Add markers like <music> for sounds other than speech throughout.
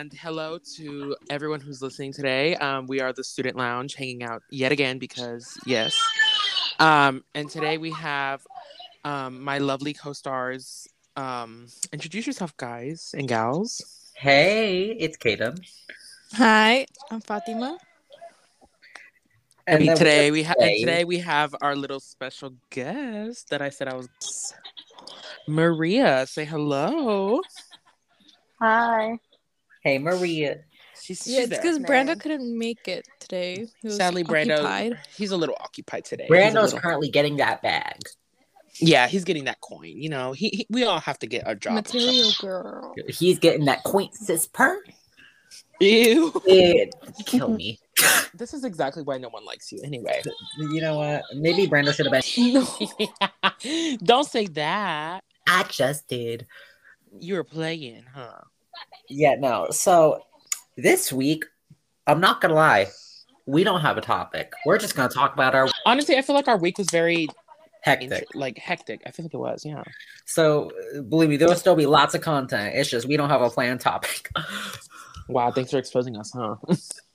and hello to everyone who's listening today. Um, we are the Student Lounge hanging out yet again because, yes. Um, and today we have um, my lovely co stars. Um, introduce yourself, guys and gals. Hey, it's Caden. Hi, I'm Fatima. I mean, then today we have today we have our little special guest that I said I was Maria. Say hello. Hi. Hey, Maria. She's, Yeah, she's it's because Man. Brando couldn't make it today. He was Sadly, Brando, occupied. he's a little occupied today. He's a Brando's little- currently getting that bag. yeah, he's getting that coin. You know, he, he we all have to get our job. Material girl. He's getting that coin sis per. Ew. It kill me. <laughs> This is exactly why no one likes you. Anyway, You know what? Maybe Brando should have been. <laughs> No. <laughs> don't say that. I just did. You were playing, huh? Yeah, no. So this week, I'm not gonna lie, we don't have a topic. We're just gonna talk about our Honestly, I feel like our week was very hectic. int- like hectic. I feel like it was. Yeah. So believe me, there will still be lots of content. It's just we don't have a planned topic. Wow. Thanks for exposing us, huh?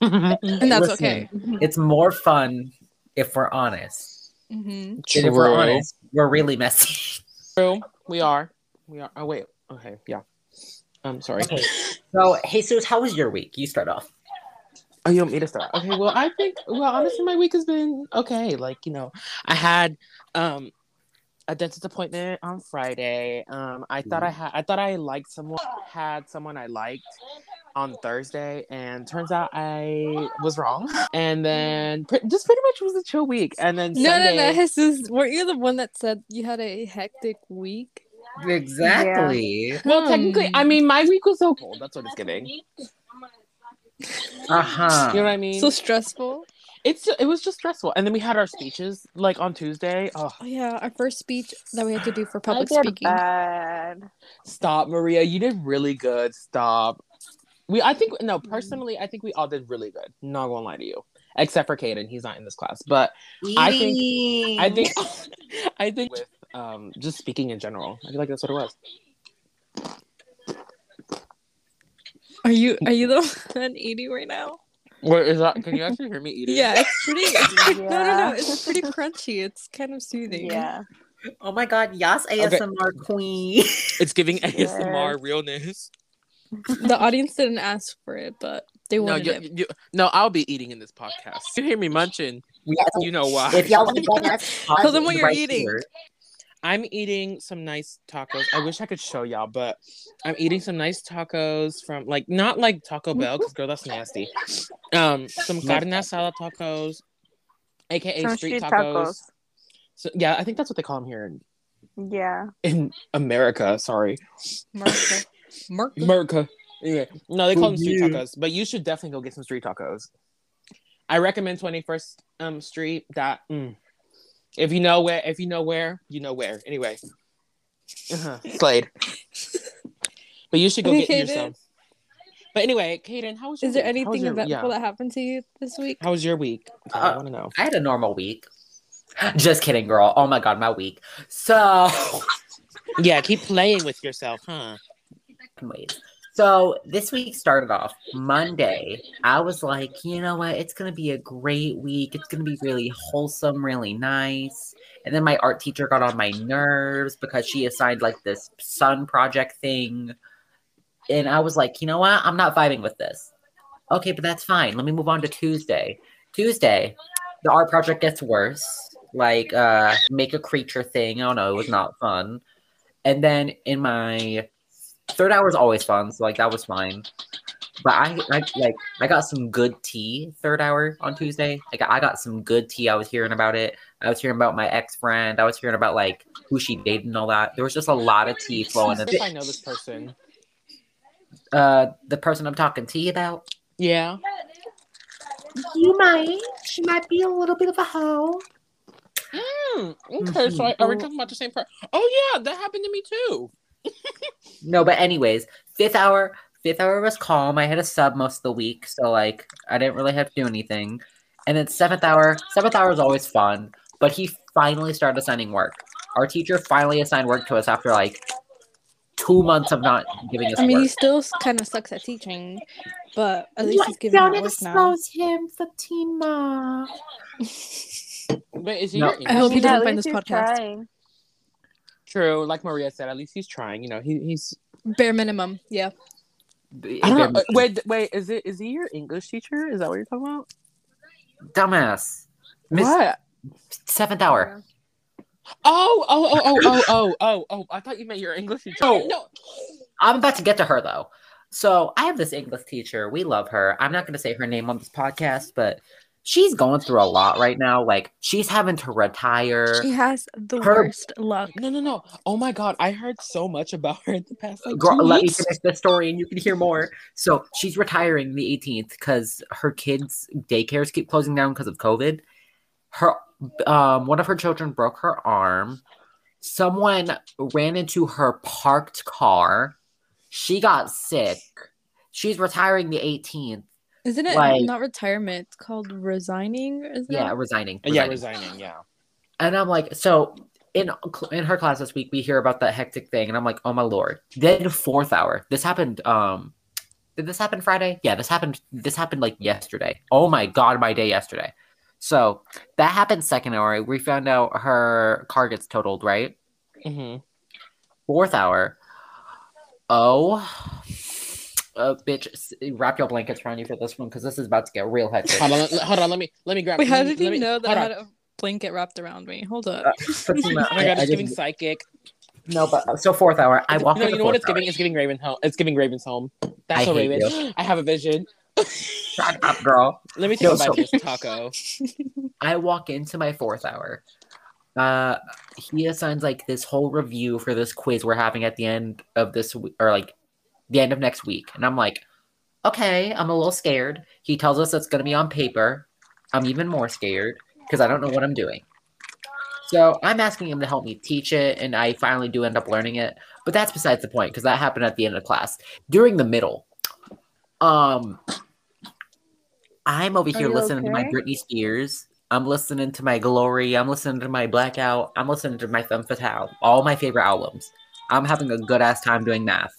<laughs> And that's Listen, okay. It's more fun if we're honest. hmm And if we're honest, we're really messy. True. We are. We are. Oh wait. Okay. Yeah. I'm sorry. Okay. So, Jesus, how was your week? You start off. Oh, you want me to start? Okay, well, I think, well, honestly, my week has been okay. Like, you know, I had um a dentist appointment on Friday. Um, I thought I had, I thought I liked someone, had someone I liked on Thursday, and turns out I was wrong. And then pre- just pretty much was a chill week. And then No, no, Sunday, no. Jesus, weren't you the one that said you had a hectic week? Exactly. well, technically, I Hmm. mean, my week was so cold. That's what it's giving. Uh huh. You know what I mean? So stressful. it's it was just stressful. And then we had our speeches like on Tuesday. Oh, Oh yeah, our first speech that we had to do for I public did speaking. bad. Stop, Maria. You did really good. Stop. We, I think, no, personally, I think we all did really good. Not gonna lie to you, except for Caden. He's not in this class, but I think, I think, I think with um, just speaking in general, I feel like that's what it was. Are you are you the <laughs> one eating right now? Wait, is that? Can you actually hear me eating? Yeah, it's pretty. <laughs> It's pretty No, no, no. It's pretty crunchy. It's kind of soothing. Yeah. Oh my God, yes, ASMR queen. <laughs> It's giving ASMR realness. The audience didn't ask for it, but they No, wanted you, it. you, no, I'll be eating in this podcast. You hear me munching? Yes, You know why? if y'all want to join us, Tell them what you're right eating. here. I'm eating some nice tacos. I wish I could show y'all, but I'm eating some nice tacos from like not like Taco Bell because girl, that's nasty. Um, some No. carne asada tacos, aka Some street, street tacos. tacos. So yeah, I think that's what they call them here in, Yeah. in America. Sorry, Martha. Martha. America. Anyway, no, they call them street Yeah. tacos, but you should definitely go get some street tacos. I recommend Twenty First um Street. That mm. If you know where, if you know where, you know where. Anyway, uh-huh. Slade. But you should go Okay, get yourself. But anyway, Caden, how was your Is there week? How anything your, eventful yeah. that happened to you this week? How was your week? I Uh, want to know. I had a normal week. <laughs> Just kidding, girl. Oh my God, my week. So, <laughs> Yeah, keep playing with yourself, huh? wait. So this week started off Monday. I was like, you know what? It's gonna be a great week. It's gonna be really wholesome, really nice. And then my art teacher got on my nerves because she assigned like this sun project thing. And I was like, you know what? I'm not vibing with this. Okay, but that's fine. Let me move on to Tuesday. Tuesday, the art project gets worse. Like uh make a creature thing. Don't know, it was not fun. And then in my third hour is always fun, so like that was fine. But I, I like I got some good tea third hour on Tuesday. Like I got some good tea. I was hearing about it. I was hearing about my ex friend. I was hearing about like who she dated and all that. There was just a lot of tea flowing. if I know this person. Uh, the person I'm talking tea about. Yeah. You might. She might be a little bit of a hoe. Hmm. Okay, so are we talking about the same person? Oh yeah, that happened to me too. No, but anyways, fifth hour. Fifth hour was calm. I had a sub most of the week, so like I didn't really have to do anything. And then seventh hour. Seventh hour is always fun, but he finally started assigning work. Our teacher finally assigned work to us after like two months of not giving us I mean, he still kind of sucks at teaching, but at least he's giving Don't out work now. expose him, Fatima. Uh. But is he No. I hope he doesn't find this podcast. trying. True, like Maria said, at least he's trying. You know, he, he's. Bare minimum, yeah. I don't know. Wait, wait. Is it? Is he your English teacher? Is that what you're talking about? Dumbass. Miss What? seventh hour. Oh, oh, oh, oh, oh, <laughs> oh, oh, oh! I thought you meant your English teacher. Oh. no. I'm about to get to her though. So I have this English teacher. We love her. I'm not going to say her name on this podcast, but she's going through a lot right now. Like she's having to retire. She has the Her- worst luck. No, no, no! Oh my god, I heard so much about her in the past like Girl, two let me weeks. finish the story and you can hear more. So she's retiring the 18th because her kids' daycares keep closing down because of COVID. Her um one of her children broke her arm. Someone ran into her parked car. She got sick. She's retiring the 18th. Isn't it Like- not retirement? It's called resigning. Isn't Yeah, it? resigning. Yeah, resigning. resigning. Yeah. And I'm like, so in in her class this week, we hear about that hectic thing, and I'm like, oh my lord. Then fourth hour, this happened. Um, did this happen Friday? Yeah, this happened. This happened like yesterday. Oh my god, my day yesterday. So that happened second hour. We found out her car gets totaled. Right, hmm fourth hour. Oh, uh, bitch, wrap your blankets around you for this one because this is about to get real hectic. Hold on, let- hold on. Let me let me grab. Wait, how did you me- know that I on. had a blanket wrapped around me? Hold up. Uh, Fatima, <laughs> Oh my I- god, I it's giving psychic. no, but so fourth hour. I walk. you know, you know what fourth it's giving? It's giving Raven home. It's giving Raven's home. That's I so hate Raven. <gasps> I have a vision. Shut up, girl. <laughs> Let me take Yo, a bite so- of this taco. <laughs> I walk into my fourth hour. Uh, he assigns like this whole review for this quiz we're having at the end of this w- or like the end of next week, and I'm like, okay, I'm a little scared. He tells us it's gonna be on paper. I'm even more scared because I don't know what I'm doing. So I'm asking him to help me teach it, and I finally do end up learning it. But that's besides the point because that happened at the end of class. During the middle, um, I'm over Are here listening to my? Britney Spears. I'm listening to my Glory. I'm listening to my Blackout. I'm listening to my Femme Fatale. All my favorite albums. I'm having a good ass time doing math,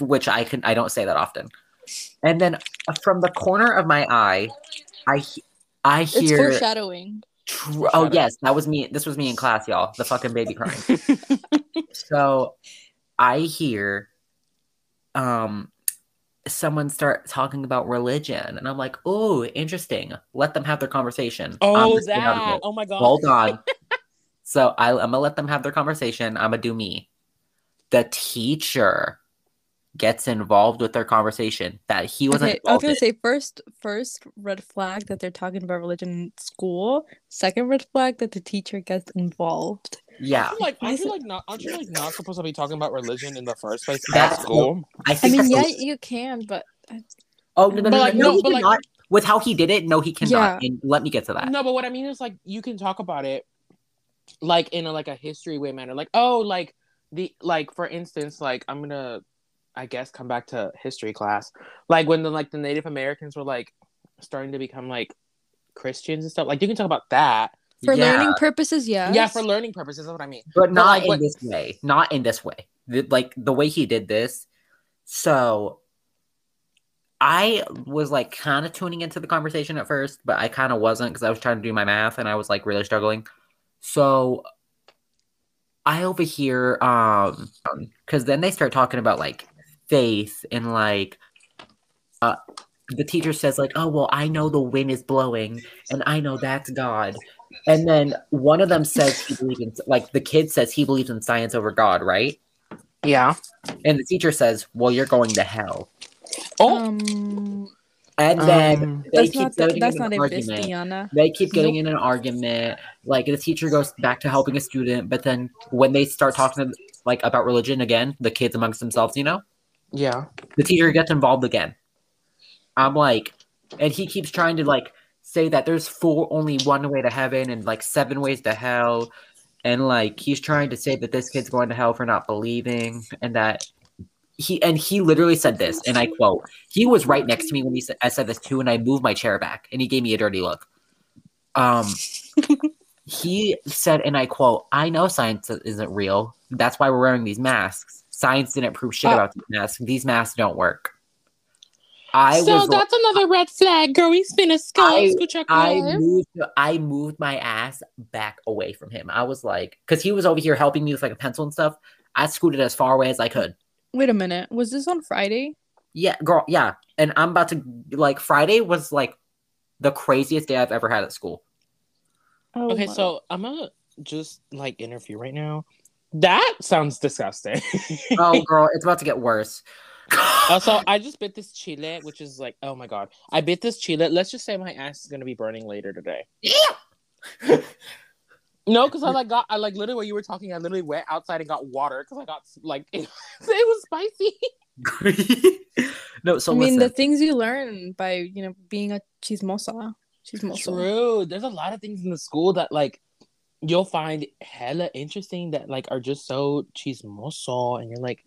which I can I don't say that often. And then from the corner of my eye, I I It's hear. foreshadowing. Tr- oh yes, that was me. This was me in class, y'all. The fucking baby crying. <laughs> so I hear um someone start talking about religion and I'm like, "Oh, interesting. Let them have their conversation." Oh, listening out of that. Oh my god. Hold on. <laughs> so I, I'm gonna let them have their conversation. I'm gonna do me. The teacher gets involved with their conversation that he wasn't. Okay, I was gonna in. say first, first red flag that they're talking about religion in school. Second red flag that the teacher gets involved. yeah, I feel like aren't you like not aren't you like not supposed to be talking about religion in the first place That's- at school? I I think. mean, yeah, the- you can, but oh no, no, But no, like, no, no, he but like- cannot. with how he did it, no, he cannot. Yeah. And let me get to that. No, but what I mean is like you can talk about it like in a like a history way manner. Like, oh, like the like for instance, like I'm gonna I guess come back to history class. Like when the like the Native Americans were like starting to become like Christians and stuff. Like you can talk about that. for Yeah. learning purposes, Yeah, Yeah, for learning purposes, that's what I mean. but not like, in what- this way. Not in this way. The- like the way he did this. So I was like kind of tuning into the conversation at first, but I kind of wasn't because I was trying to do my math and I was like really struggling. So I overhear um because then they start talking about like faith and like uh the teacher says like oh well I know the wind is blowing and I know that's God. And then one of them says he believes in like the kid says he believes in science over God right? Yeah. and the teacher says well you're going to hell. Oh, Um, and then Um, they keep not getting that's in not an argument. Vistiana. they keep getting in an argument. Like the teacher goes back to helping a student but then when they start talking like about religion again the kids amongst themselves you know yeah. the teacher gets involved again. I'm like and he keeps trying to like say that there's four only one way to heaven and like seven ways to hell. And like he's trying to say that this kid's going to hell for not believing and that he and he literally said this and i quote he was right next to me when he said i said this too and i moved my chair back and he gave me a dirty look. Um <laughs> he said and i quote i know science isn't real. That's why we're wearing these masks Science didn't prove shit Uh, about these masks. These masks don't work. I so was that's another red flag, girl. He's been a skull. I- Scooch your I moved I moved my ass back away from him. I was like, because he was over here helping me with like a pencil and stuff. I scooted as far away as I could. Wait a minute. Was this on Friday? Yeah, girl, yeah. And I'm about to like Friday was like the craziest day I've ever had at school. Oh Okay, my- so I'm gonna just like interview right now. That sounds disgusting. <laughs> Oh <laughs> girl, it's about to get worse. also, <laughs> I just bit this chile, which is like, oh my god, I bit this chile. Let's just say my ass is gonna be burning later today. Yeah. No, because I like got I like literally when you were talking, I literally went outside and got water because I got like it, was spicy. no, so I mean, listen. the things you learn by you know being a chismosa. Chismosa. True. There's a lot of things in the school that like you'll find hella interesting that like are just so chismoso, and you're like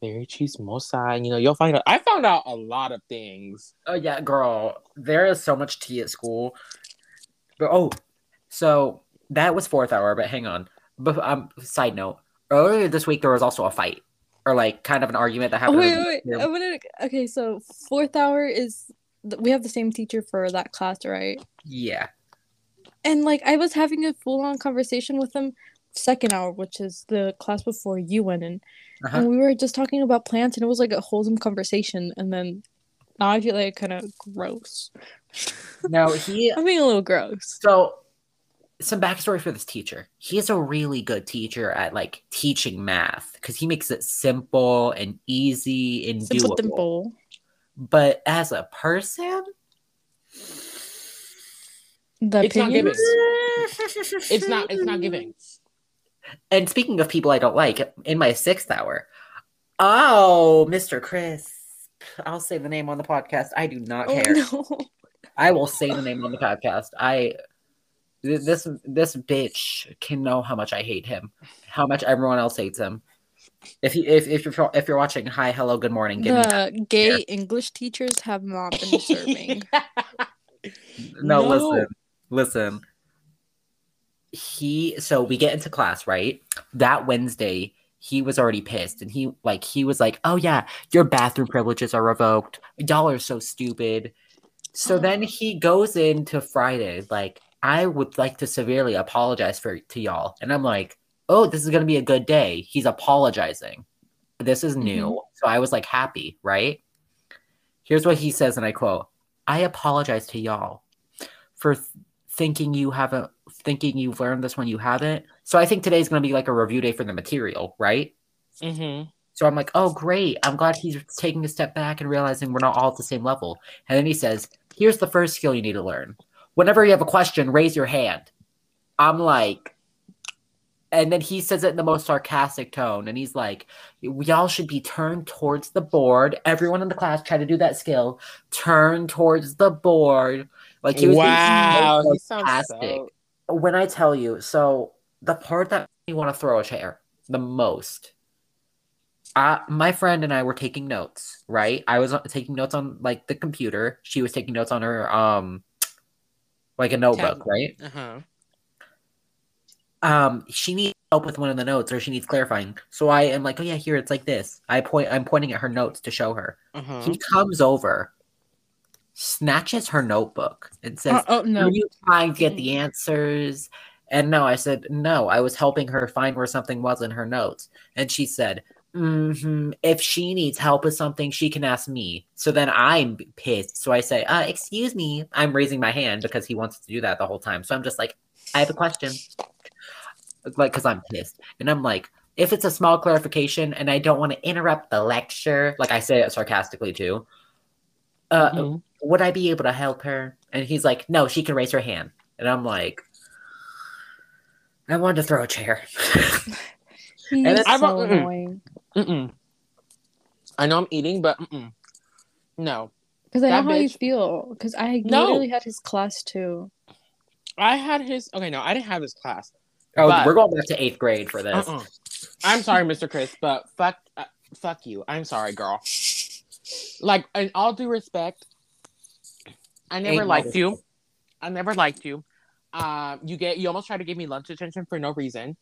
very chismosa, and you know you'll find out. I found out a lot of things. Oh yeah, girl. There is so much tea at school. But oh, so that was fourth hour. But hang on. But um, side note. Earlier this week there was also a fight, or like kind of an argument that Oh happened. wait, in wait, wait. I wanna- okay, so fourth hour is we have the same teacher for that class, right? Yeah. And like I was having a full on conversation with him second hour, which is the class before you went in, Uh-huh. and we were just talking about plants, and it was like a wholesome conversation. And then now I feel like kind of gross. No, he. <laughs> I'm being a little gross. So, some backstory for this teacher. He is a really good teacher at like teaching math because he makes it simple and easy and Simple doable. dimple. But as a person, The It's not opinions? It's not. It's not giving. And speaking of people I don't like, in my sixth hour, oh, Mr. Chris, I'll say the name on the podcast. I do not Oh care. no. I will say the name on the podcast. I this this bitch can know how much I hate him, how much everyone else hates him. If you if if you're if you're watching, hi, hello, good morning. Give me The gay English teachers have not been <laughs> serving. no, No. listen, listen. He so we get into class right that Wednesday. He was already pissed, and he like he was like, "Oh yeah, your bathroom privileges are revoked. Y'all are so stupid." So oh. then he goes into Friday like, "I would like to severely apologize for to y'all," and I'm like, "Oh, this is gonna be a good day." He's apologizing. This is new, mm-hmm. so I was like happy, right? Here's what he says, and I quote: "I apologize to y'all for th- thinking you haven't thinking you've learned this when you haven't. So I think today's going to be like a review day for the material, right? hmm So I'm like, oh great, I'm glad he's taking a step back and realizing we're not all at the same level. And then he says, here's the first skill you need to learn. Whenever you have a question, raise your hand. I'm like, and then he says it in the most sarcastic tone, and he's like, y'all should be turned towards the board. Everyone in the class try to do that skill. Turn towards the board. Like he was being so Wow, he sounds sarcastic so. when I tell you, so the part that made me want to throw a chair the most, uh, my friend and I were taking notes, right? I was uh, taking notes on like the computer. She was taking notes on her um, like a notebook, Tablet. right? Uh huh. Um, she needs help with one of the notes, or she needs clarifying. So I am like, oh yeah, here it's like this. I point, I'm pointing at her notes to show her. Uh huh. He comes over, snatches her notebook, and says, Uh, oh no. Were you trying to get the answers? And no, I said, no, I was helping her find where something was in her notes. And she said, hmm if she needs help with something, she can ask me. So then I'm pissed. So I say, uh, excuse me. I'm raising my hand because he wants to do that the whole time. So I'm just like, I have a question. Like, because I'm pissed. And I'm like, if it's a small clarification and I don't want to interrupt the lecture, like I say it sarcastically too, uh, Mhm. Would I be able to help her? And he's like, no, she can raise her hand. And I'm like, I wanted to throw a chair. <laughs> He's then- I so mm-mm. annoying. Mm-mm. I know I'm eating, but mm-mm. no. Because I know That how you feel. Because I No. literally had his class too. I had his. Okay, no, I didn't have his class. oh, But- we're going back to eighth grade for this. Uh-uh. I'm sorry, Mr. Chris, but fuck, uh, fuck you. I'm sorry, girl. Like, in all due respect, I never Ain't liked no- you. I never liked you. Um, you get you almost tried to give me lunch attention for no reason,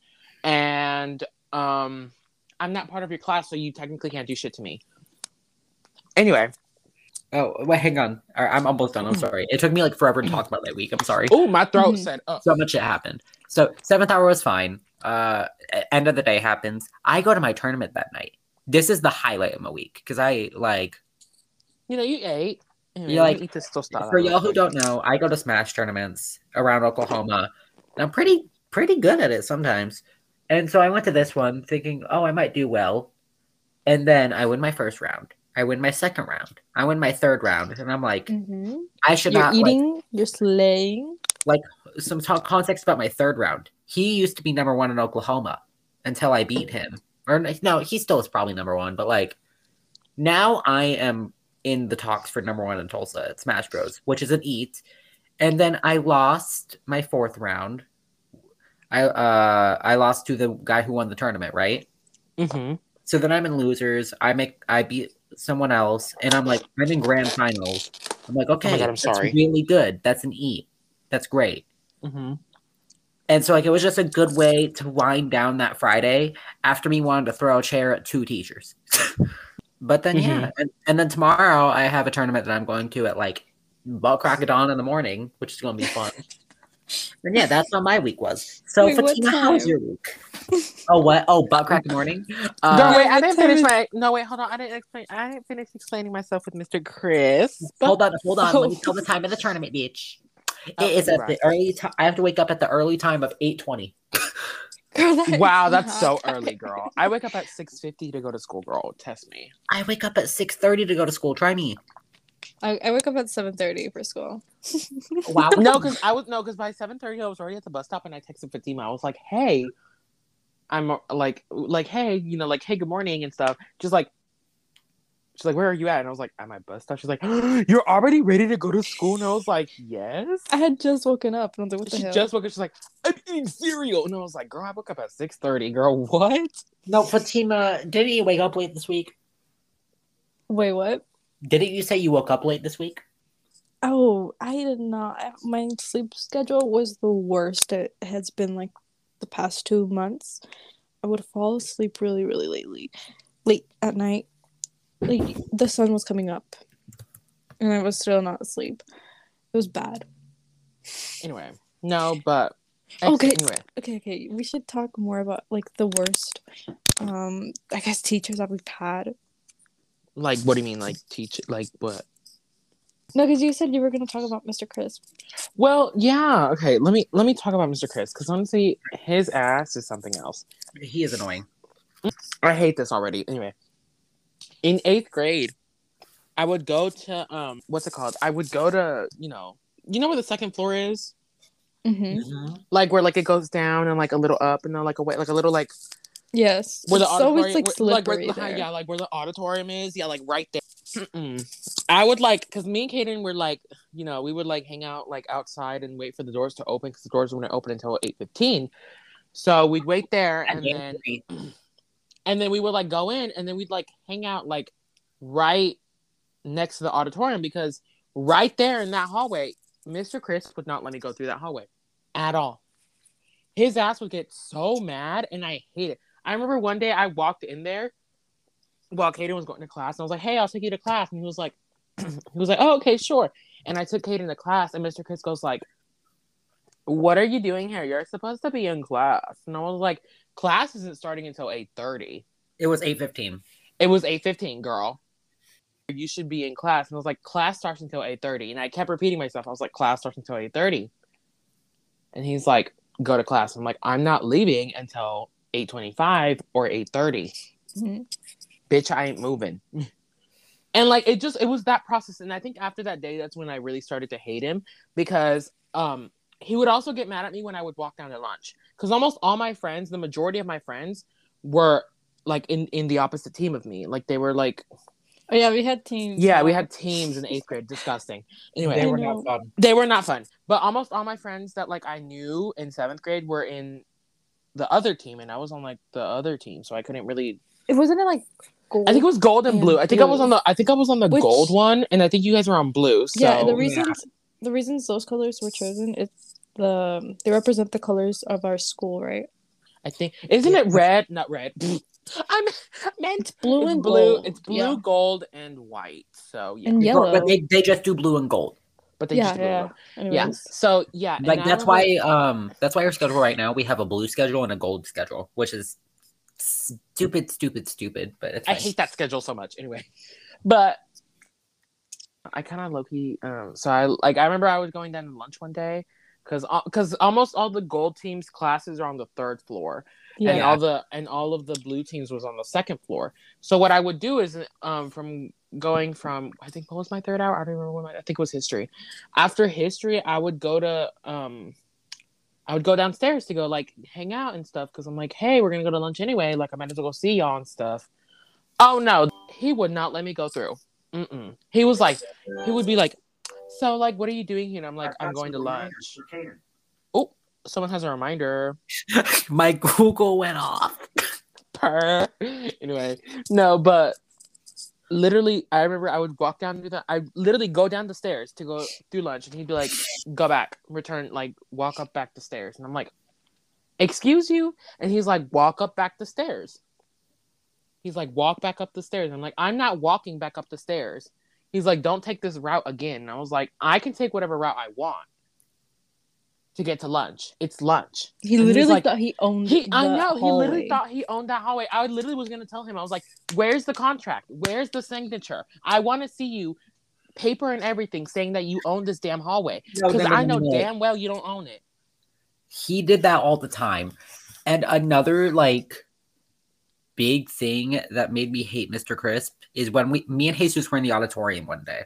and um, I'm not part of your class, so you technically can't do shit to me. Anyway, Oh, wait, hang on. All right, I'm almost done. I'm sorry. It took me like forever to talk about that week. I'm sorry. oh, my throat Mhm. said, "Oh, So much shit happened. So seventh hour was fine. Uh, end of the day happens. I go to my tournament that night. This is the highlight of my week because I like you know, you ate." Anyway, You like- eat this tostada for y'all who don't know, I go to Smash tournaments around Oklahoma. And I'm pretty pretty good at it sometimes. And so I went to this one thinking, oh, I might do well. And then I win my first round. I win my second round. I win my third round. And I'm like, Mhm. I should You're not like, eating. You're slaying. Like some talk context about my third round. He used to be number one in Oklahoma until I beat him. Or no, he still is probably number one, but like now I am in the talks for number one in Tulsa at Smash Bros, which is an eat. And then I lost my fourth round. I uh I lost to the guy who won the tournament, right? Mhm. So then I'm in losers. I make I beat someone else, and I'm like I'm in grand finals. I'm like, okay, Oh God, I'm that's sorry. really good. That's an eat. That's great. Mhm. And so like it was just a good way to wind down that Friday after me wanting to throw a chair at two teachers. <laughs> but then yeah, and, and then tomorrow I have a tournament that I'm going to at like butt crack of dawn in the morning, which is gonna be fun. <laughs> and yeah, that's how my week was. So Wait, what Fatima, how was your week? oh what? Oh butt crack in the morning? no, Uh, wait, I didn't finish my. No, wait, hold on. I didn't explain. I didn't finish explaining myself with Mr. Chris. hold on, hold on. Let me tell the time of the tournament, bitch. It Oh, is at right. the early time. I have to wake up at the early time of eight twenty. Girl, that is Wow, that's so not- early, girl. I wake up at six fifty to go to school, girl. Test me. I wake up at six thirty to go to school. Try me. I, I wake up at seven thirty for school. <laughs> Wow. No, because I was no, because by seven thirty I was already at the bus stop and I texted Fatima. I was like, "Hey, I'm like, like, hey, you know, like, hey, good morning and stuff." Just like, she's like, "Where are you at?" And I was like, "At my bus stop." She's like, <gasps> "You're already ready to go to school?" And I was like, "Yes." I had just woken up and I was like, what the She hell? just woke up. She's like, "I'm eating cereal," and I was like, "Girl, I woke up at six thirty. Girl, what?" No, Fatima, didn't you wake up late this week? Wait, what? Didn't you say you woke up late this week? Oh, I did not. My sleep schedule was the worst it has been like the past two months. I would fall asleep really, really lately, late at night. Like the sun was coming up, and I was still not asleep. It was bad. Anyway, no, but Okay. Anyway, Okay, okay. We should talk more about like the worst, um, I guess teachers that we've had. like, what do you mean, like, teach, like, what? No, because you said you were gonna talk about Mr. Crisp. Well, yeah. Okay, let me let me talk about Mr. Chris because honestly, his ass is something else. He is annoying. I hate this already. Anyway, in eighth grade, I would go to um, what's it called? I would go to you know, you know where the second floor is, Mm-hmm. like where like it goes down and like a little up and then like a way like a little like Yes. where the it's always auditorium, like where- like, where, there. yeah, like where the auditorium is, yeah, like right there. Mm-mm. I would like because me and Caden were like, you know, we would like hang out like outside and wait for the doors to open because the doors wouldn't open until eight fifteen. So we'd wait there and then and then we would like go in and then we'd like hang out like right next to the auditorium because right there in that hallway, Mr. Chris would not let me go through that hallway at all. His ass would get so mad and I hate it. I remember one day I walked in there while Caden was going to class and I was like, Hey, I'll take you to class. And he was like, <clears throat> he was like, Oh, okay, sure. And I took Caden to class and Mr. Chris goes like, What are you doing here? You're supposed to be in class. And I was like, class isn't starting until 8:30. It was eight fifteen. It was 8:15, girl. You should be in class. And I was like, class starts until 8:30. And I kept repeating myself. I was like, class starts until 8:30. And he's like, go to class. I'm like, I'm not leaving until 8:25 or 8:30. Mhm. Bitch, I ain't moving. <laughs> and like it just it was that process. And I think after that day, that's when I really started to hate him because um he would also get mad at me when I would walk down to lunch. Because almost all my friends, the majority of my friends, were like in in the opposite team of me. Like they were like, Oh yeah, we had teams. yeah, we had teams in eighth grade. Disgusting. Anyway, They were not fun. they were not fun. But almost all my friends that like I knew in seventh grade were in the other team, and I was on like the other team, so I couldn't really. It wasn't it like gold. I think it was gold and And blue. I think I was on the. I think I was on the Which- gold one, and I think you guys were on blue. So yeah, the yeah. reasons the reasons those colors were chosen, it's the they represent the colors of our school, right? I think isn't it red? Not red. <laughs> I'm meant blue it's and blue. gold. It's blue, Yeah. gold, and white. So yeah, And yellow. But they, they just do blue and gold. but they yeah, just blue and yeah. gold. Anyways. yeah. So yeah, Like I that's remember- why um that's why our schedule right now we have a blue schedule and a gold schedule, which is stupid, stupid, stupid. But it's I hate that schedule so much. Anyway, but I kind of low key. Um, so I like I remember I was going down to lunch one day because because almost all the gold teams classes are on the third floor, Yeah. and all the and all of the blue teams was on the second floor. So what I would do is um from going from I think what was my third hour? I don't remember what my I think it was history. After history, I would go to um I would go downstairs to go like hang out and stuff because I'm like, hey, we're gonna go to lunch anyway. Like I might as well go see y'all and stuff. Oh no, he would not let me go through. Mm-mm. He was like, he would be like, so like, what are you doing here? And I'm like, I'm going to lunch. Oh, someone has a reminder. <laughs> My Google went off. Per. Anyway, no, but literally, I remember I would walk down to the, I literally go down the stairs to go through lunch, and he'd be like, "Go back, return, like walk up back the stairs," and I'm like, "Excuse you," and he's like, "Walk up back the stairs." He's like, "Walk back up the stairs." I'm like, "I'm not walking back up the stairs." He's like, "Don't take this route again." And I was like, "I can take whatever route I want." To get to lunch, it's lunch. He And literally like- thought he owned. He, I the know, he literally thought he owned that hallway. I literally was gonna tell him, I was like, "Where's the contract? Where's the signature? I want to see you, paper and everything, saying that you own this damn hallway because no, no, I know no. damn well you don't own it." He did that all the time. And another like big thing that made me hate Mr. Crisp is when we me and Jesus were in the auditorium one day.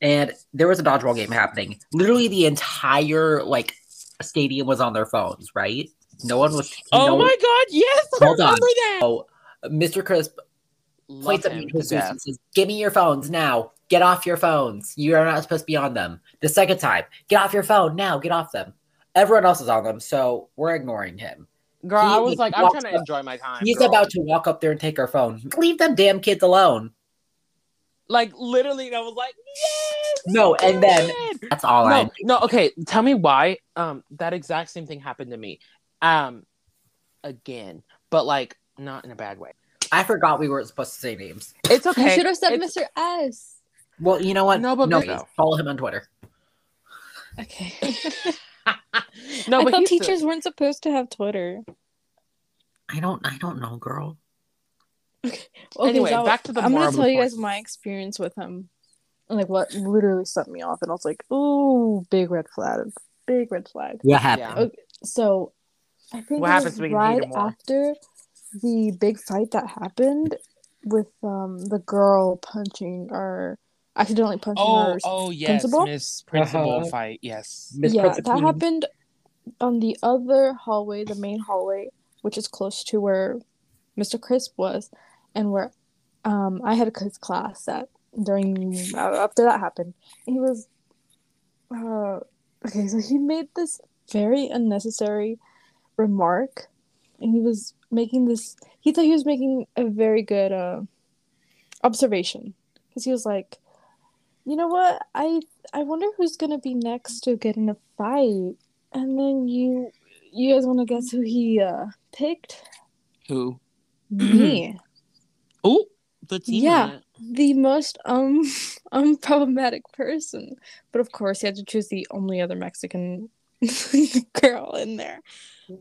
And there was a dodgeball game happening. Literally the entire like stadium was on their phones, right? No one was Oh no one- my god, yes, I Hold on. remember that. Oh, Mr. Crisp Love points at him me to Jesus death. and says, Give me your phones now. Get off your phones. You are not supposed to be on them. The second time, get off your phone now. Get off them. Everyone else is on them, so we're ignoring him. Girl, He, I was like, like, I'm trying to up- enjoy my time. He's girl. about to walk up there and take our phone. Leave them damn kids alone. like literally, I was like, yes. No, and then that's all no, I no, okay. Tell me why. Um, that exact same thing happened to me. Um, again, but like not in a bad way. I forgot we weren't supposed to say names. It's okay. You should have said It's- Mr. S. Well, you know what? No, but no, Mr. follow him on Twitter. Okay. <laughs> <laughs> no, I but thought he's the- teachers weren't supposed to have Twitter. I don't I don't know, girl. Okay, Anyway, so back to the I'm gonna tell the you guys my experience with him, like what literally set me off, and I was like, "Ooh, big red flag, big red flag." What happened? Yeah. Okay, so I think What happens was so we can hate right after the big fight that happened with um the girl punching or accidentally punching Oh, her. oh yes, principal? Miss Principal Uh-huh. fight. Yes. Miss yeah, that happened on the other hallway, the main hallway, which is close to where Mr. Crisp was, and where um I had his class at during uh, after that happened. He was uh okay, so he made this very unnecessary remark, and he was making this. He thought he was making a very good uh observation because he was like, you know what, I I wonder who's gonna be next to get in a fight. And then you you guys wanna guess who he uh picked? Who? Me. <clears throat> Oh, the team. Yeah. the most um <laughs> unproblematic person. But of course he had to choose the only other Mexican <laughs> girl in there.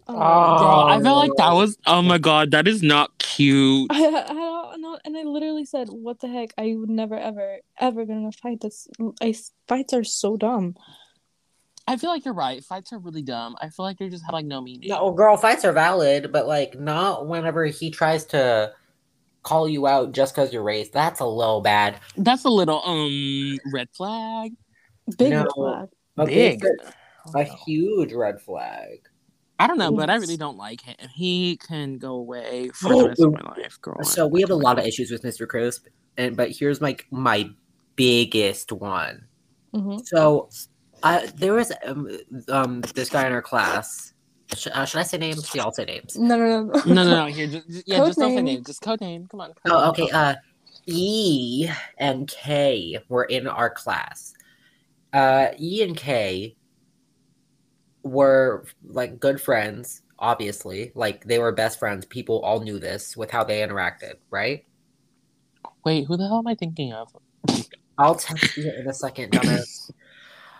Um, Girl, I felt like Oh. that was. Oh my god, that is not cute. I, <laughs> I, I don't know, and I literally said, "What the heck? I would never, ever, ever get in a fight. That's I fights are so dumb." I feel like you're right. Fights are really dumb. I feel like they just have like no meaning. No, girl, fights are valid, but like not whenever he tries to call you out just because you're race. That's a little bad. That's a little um red flag. Big No. red flag. Okay, Big. so- a huge red flag. I don't know, but I really don't like him. He can go away for the rest of my life, girl. So we have a lot of issues with Mr. Crisp, and but here's my my biggest one. hmm So, uh, there was um, um this guy in our class. Sh- uh, should I say names? Yeah, I'll say names. No, no, no, No, no, no. Here, just, just- yeah, Code just don't say name. name. Just code name. Come on. code Oh, name. okay. Uh, E and K were in our class. Uh, E and K were like good friends. obviously. Like they were best friends. People all knew this with how they interacted, right? Wait, who the hell am I thinking of? I'll text you in a second, dumbass.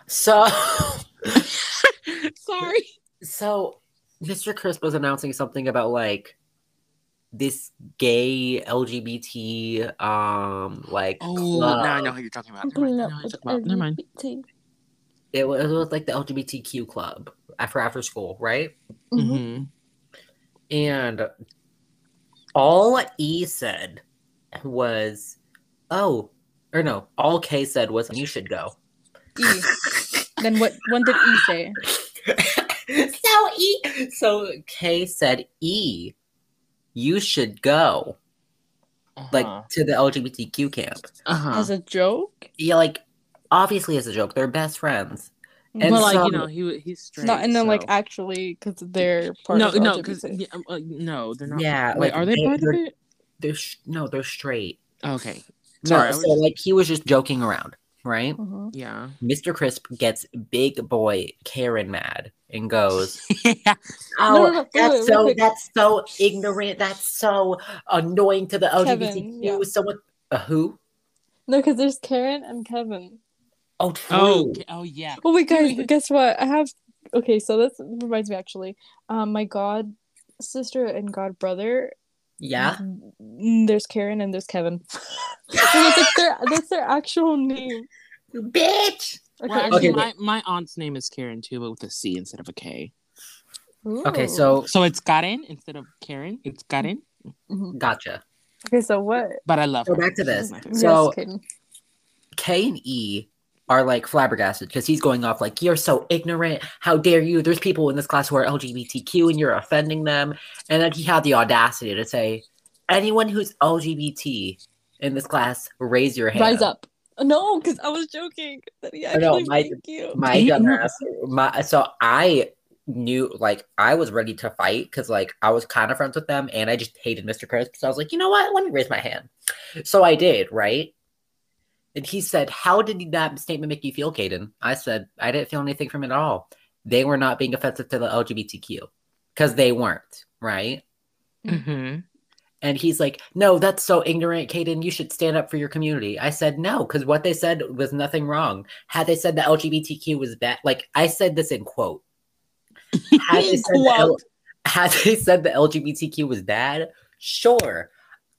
So, <laughs> Sorry. so Mr. Crisp was announcing something about like this gay LGBT um like Oh, club. now I know who you're talking about. I'm Never mind. I know who you're talking about. Never mind. It was, it was like the LGBTQ club after after school, right? Mhm. Mm-hmm. And all E said was, "Oh, or no, all K said was you should go." E. Then what? When did E say? <laughs> so E, so K said, "E, you should go like Uh-huh. to the LGBTQ camp." uh-huh. As a joke? Yeah, like obviously as a joke, they're best friends. And but like so- you know, he he's straight. Not and then like actually because they're part no, of no, because yeah, uh, no, they're not. Yeah, Wait, like, are they, they- part of they're- it? They're sh- no, they're straight. Okay. Sorry, I was so just- like he was just joking around, right? Mhm. Yeah. Mr. Crisp gets big boy Karen mad and goes, <laughs> yeah. "Oh, no, no, that's wait, so wait. that's so ignorant. That's so annoying to the LGBTQ." Kevin, yeah. Someone, uh, who? No, because there's Karen and Kevin. Oh, true. Oh, oh yeah. Oh wait, guys, guess what? I have. Okay, so this reminds me actually. Um, my god sister and god brother. yeah. There's Karen and there's Kevin. That's like their that's their actual name. Bitch. Okay. Well, actually, Okay. my, my aunt's name is Karen too, but with a C instead of a K. Okay, so So it's Karen instead of Karen. It's Karen, Mhm. gotcha. Okay, so what? but I love Go her. back to this. So- yes, K and E are like flabbergasted because he's going off like, You're so ignorant. How dare you? There's people in this class who are LGBTQ and you're offending them. And then he had the audacity to say, Anyone who's LGBT in this class, raise your hand. Rise up. No, because I was joking. That he I know, actually my- thank you. My dumbass. My, so I knew, like, I was ready to fight because, like, I was kind of friends with them and I just hated Mr. Crisp. So I was like, You know what? Let me raise my hand. So I did, right? And he said, How did that statement make you feel, Caden? I said, I didn't feel anything from it at all. They were not being offensive to the LGBTQ because they weren't, right? Mhm. And he's like, No, that's so ignorant, Caden. You should stand up for your community. I said, No, because what they said was nothing wrong. Had they said the LGBTQ was bad, like I said this in quote. Had they <laughs> said, the, L- Quote. had they said the LGBTQ was bad, sure,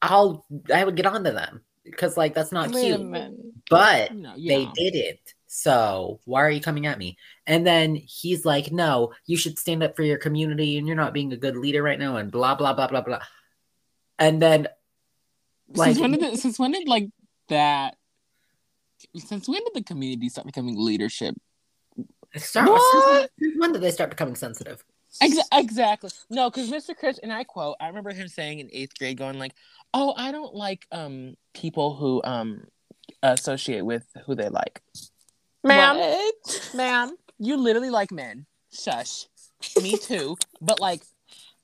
I'll I would get on to them because like that's not Wait cute. But No, they didn't. So why are you coming at me? And then he's like, No, you should stand up for your community and you're not being a good leader right now, and blah blah blah blah blah. And then like since when did it, since when did like that? Since when did the community start becoming leadership? start, What? since when did they start becoming sensitive? Ex- exactly. No, because Mr. Chris and I quote. I remember him saying in eighth grade, going like, "Oh, I don't like um people who um associate with who they like." Ma'am, What? ma'am, you literally like men. Shush. Me too. but like,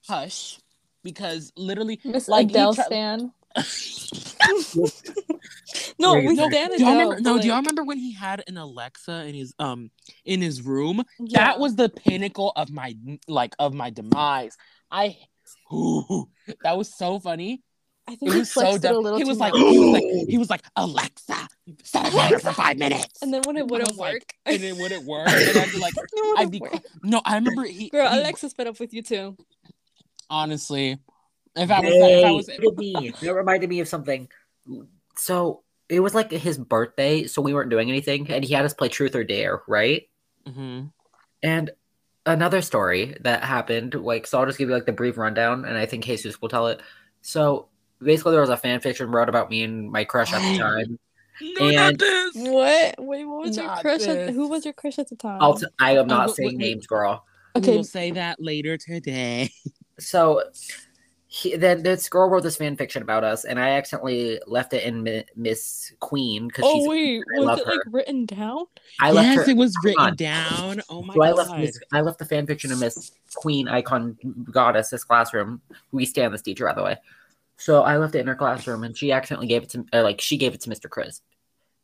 hush, because literally, Miss Like, you Adele try- Stan. <laughs> no, we no, stand do y'all remember? No, but, do y'all remember when he had an Alexa in his um in his room? yeah. That was the pinnacle of my like of my demise. I, ooh, <gasps> that was so funny. I It think he was so flexed it a dumb. He was like, he was <gasps> like, he was like, Alexa, set a timer for five minutes. and then when it wouldn't was like- work, and it wouldn't work. And I'd be like, <laughs> I'd be work. no. I remember he, Girl, he- Alexa's fed up with you too. honestly, if I was, if I was, Wait, look. That reminded me of something. So it was like his birthday, so we weren't doing anything, and he had us play Truth or Dare, right? Mhm. And another story that happened, like, so I'll just give you like the brief rundown, and I think Jesus will tell it. So basically, there was a fan fiction wrote about me and my crush at the <gasps> time. No, not And- this. What? Wait, what was your Not crush? At, who was your crush at the time? I'll t- I am not wait, saying wait, wait. names, girl. We Okay. will say that later today. So he, then this girl wrote this fan fiction about us, and I accidentally left it in Mi- Miss Queen because oh she's. wait, I was love it like her. written down? I left yes, her. it was written on. down. Oh my So I god. left Miss, I left the fan fiction in Miss Queen icon goddess this classroom. We stand this teacher, by the way. So I left it in her classroom, and she accidentally gave it to or like she gave it to Mr. Chris,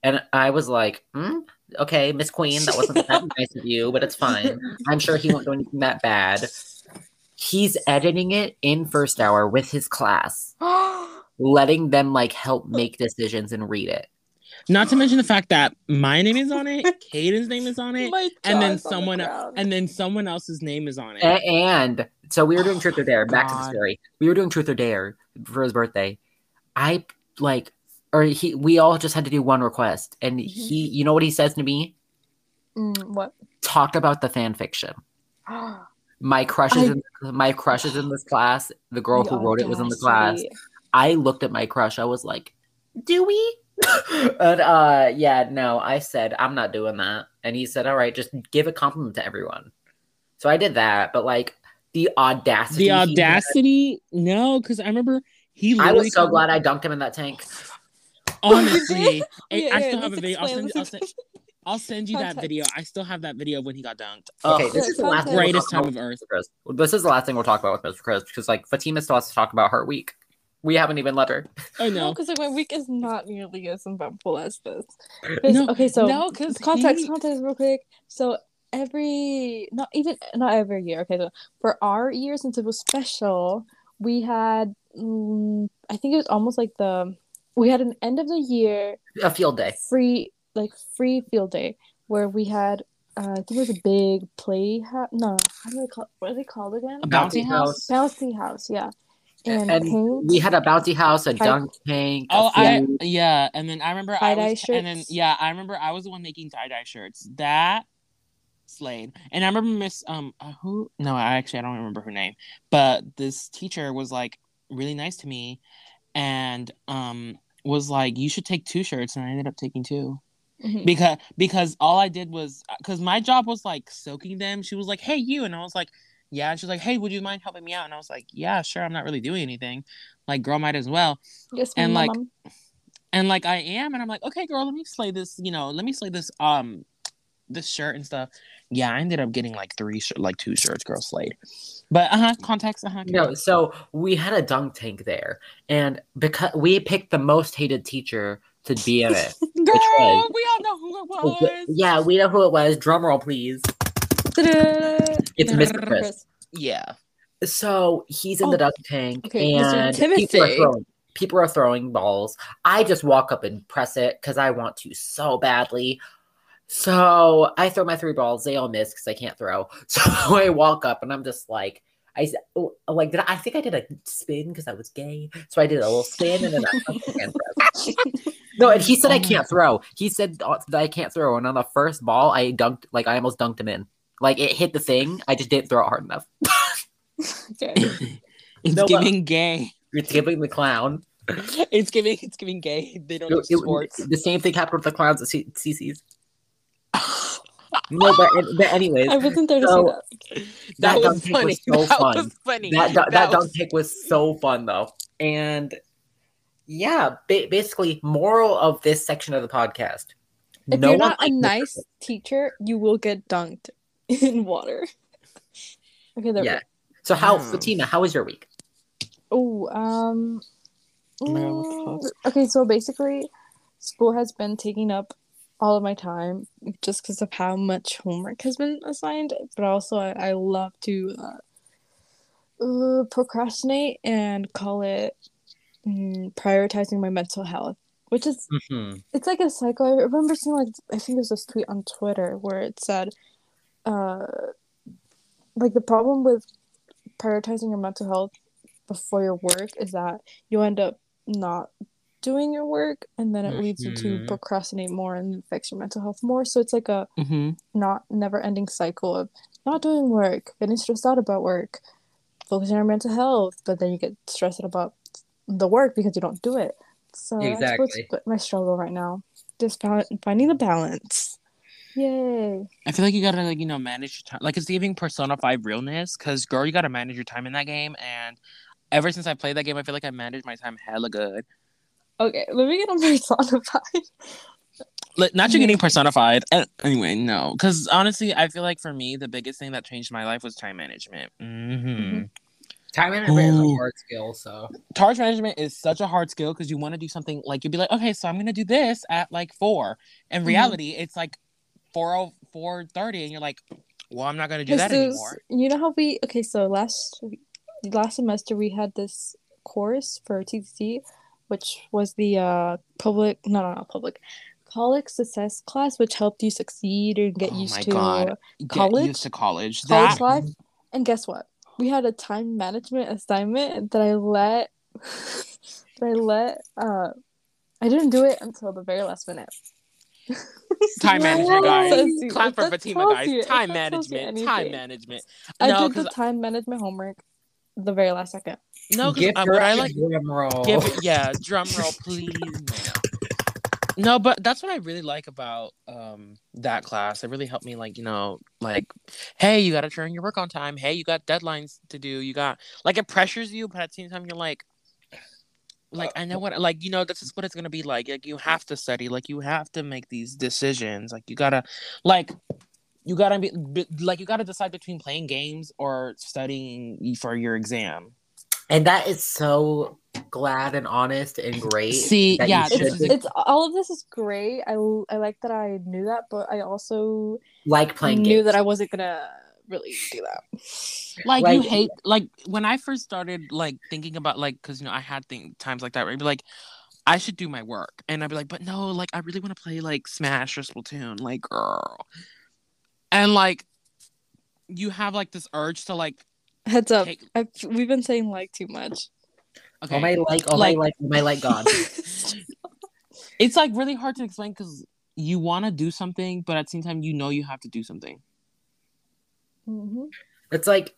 and I was like, hmm, "Okay, Miss Queen, that wasn't that <laughs> nice of you, but it's fine. I'm sure he won't do anything that bad." He's editing it in first hour with his class, <gasps> letting them like help make decisions and read it. Not to mention the fact that my name is on it, <laughs> Caden's name is on it, and then jaw's on the someone and then someone else's name is on it. A- and so we were doing truth or dare. Back to the story. We were doing truth or dare for his birthday. I like, or he. We all just had to do one request, and he. You know what he says to me? Mm, what? Talk about the fan fiction. <gasps> <gasps> My crush is in my crush is in this class. The girl The who wrote it was in the class. audacity. I looked at my crush. I was like, "Do we?" <laughs> and uh, yeah, no. I said I'm not doing that, and he said, "All right, just give a compliment to everyone." So I did that, but like the audacity, the audacity, no, because I remember he. I was so told- glad I dunked him in that tank. Honestly, <laughs> Yeah, I yeah, still have a let's video. I'll send, I'll, send, explain. I'll send you that video. I still have that video of when he got dunked. Okay, this is the last greatest time of earth. with Chris. This is the last thing we'll talk about with Mr. Chris because like Fatima still has to talk about her week. We haven't even let her. I No, know. because like my week is not nearly as eventful as this. No, okay, so no, because context, context, real quick. So every, not even, not every year. Okay, so for our year, since it was special, we had, mm, I think it was almost like the, we had an end of the year A field day. free, like free field day where we had, uh, I think it was a big play. Ha- no, how do they call? What are they called again? A bouncy house. Bouncy house, yeah. And, And paint. We had a bouncy house, a dunk tank. Oh, I yeah, and then I remember I Tie-dye was, and then yeah, I remember I was the one making tie dye shirts. That slayed, and I remember Miss um uh, who no, I actually I don't remember her name, but this teacher was like really nice to me, and um was like you should take two shirts, and I ended up taking two Mhm. because because all I did was because my job was like soaking them. She was like, "Hey, you," and I was like, "Yeah." And she's like, "Hey, would you mind helping me out?" And I was like, "Yeah, sure. I'm not really doing anything. Like, girl, might as well." Yes, and, my like, mom. and like I am, and I'm like, okay, girl, let me slay this, you know, let me slay this, um, this shirt and stuff. Yeah, I ended up getting like three, sh- like two shirts, girl slayed. But uh huh, context, uh huh. No, so we had a dunk tank there, and because we picked the most hated teacher to be in it. <laughs> girl, was- we all know who it oh, was. yeah, we know who it was. Drum roll, please. It's Mr. Chris. Yeah, So he's in the oh, duck tank, okay, and people are throwing. People are throwing balls. I just walk up and press it because I want to so badly. So I throw my three balls. They all miss because I can't throw. <laughs> So I walk up and I'm just like, I s- oh, like did I, I think I did a spin because I was gay. So I did a little spin and then I tucked it and. No, and he said Oh I can't throw. He said uh, that I can't throw, and on the first ball, I dunked like I almost dunked him in. Like it hit the thing, I just didn't throw it hard enough. <laughs> <laughs> It's No, but- giving gay. It's giving the clown. <laughs> It's giving, it's giving gay. They don't It- do it- sports. the same thing happened with the clowns at C- Cicis. No, but, but anyways, I wasn't there to So- see that. <laughs> that, that was dunk tank funny. was so that fun. was funny. that that, that was- dunk tank was so fun though, and yeah, ba- basically, moral of this section of the podcast: If no you're not a nice Chris. teacher, you will get dunked <laughs> in water. okay, there Yeah. So how, Hmm. Fatima? How was your week? Oh, um. Mm, okay, so basically, school has been taking up all of my time just because of how much homework has been assigned. But also, I, I love to uh, uh, procrastinate and call it mm, prioritizing my mental health, which is Mm-hmm. it's like a cycle. I remember seeing like I think it was this tweet on Twitter where it said, uh, like the problem with prioritizing your mental health before your work is that you end up not doing your work, and then it leads you to Mhm. procrastinate more and affects your mental health more. So it's like a Mhm. not never ending cycle of not doing work, getting stressed out about work, focusing on your mental health, but then you get stressed out about the work because you don't do it. So that's Exactly. my struggle right now. Just finding the balance. Yay. I feel like you gotta like you know manage your time. Like it's giving Persona Five realness, because girl, you gotta manage your time in that game. And ever since I played that game, I feel like I managed my time hella good. Okay, let me get on <laughs> personified. Like, not you getting personified. Uh, Anyway, no, because honestly, I feel like for me, the biggest thing that changed my life was time management. hmm Mhm. Time management is a hard skill, so Time management is such a hard skill because you want to do something like you'd be like, okay, so I'm gonna do this at like four. In Mhm. reality, it's like four four oh four thirty, and you're like, Well, I'm not gonna do that Jesus, anymore. You know how we okay? So last last semester we had this course for TCC, which was the uh public no no no public college success class, which helped you succeed and get Oh used my to God. Get college? used to college. college That life. And guess what? We had a time management assignment that I let <laughs> that I let uh I didn't do it until the very last minute. <laughs> time management, guys. Clap for Fatima, guys. time that tells you management. Time management. I No, did the time management homework the very last second. No, because Give uh, her what I a like. drum roll. Give it, yeah, drum roll, please. No, but that's what I really like about um that class. It really helped me, like you know, like, hey, you got to turn your work on time. Hey, you got deadlines to do. You got like it pressures you, but at the same time, you're like, like I know what, like you know, this is what it's gonna be like. Like you have to study. Like you have to make these decisions. Like you gotta, like. You gotta be, be like you gotta decide between playing games or studying for your exam. And that is so glad and honest and great. See, that yeah, you this should is It's, it's all of this is great. I I like that I knew that, but I also like playing knew games. that I wasn't gonna really do that. like, you hate like when I first started like thinking about like because you know I had thing times like that where I'd be like I should do my work and I'd be like but no like I really want to play like Smash or Splatoon like girl and like you have like this urge to like Heads up, take I've, we've been saying like too much. okay Oh my like, oh Like- my like, oh my like God. <laughs> it's like really hard to explain because you want to do something but at the same time you know you have to do something Mhm. It's like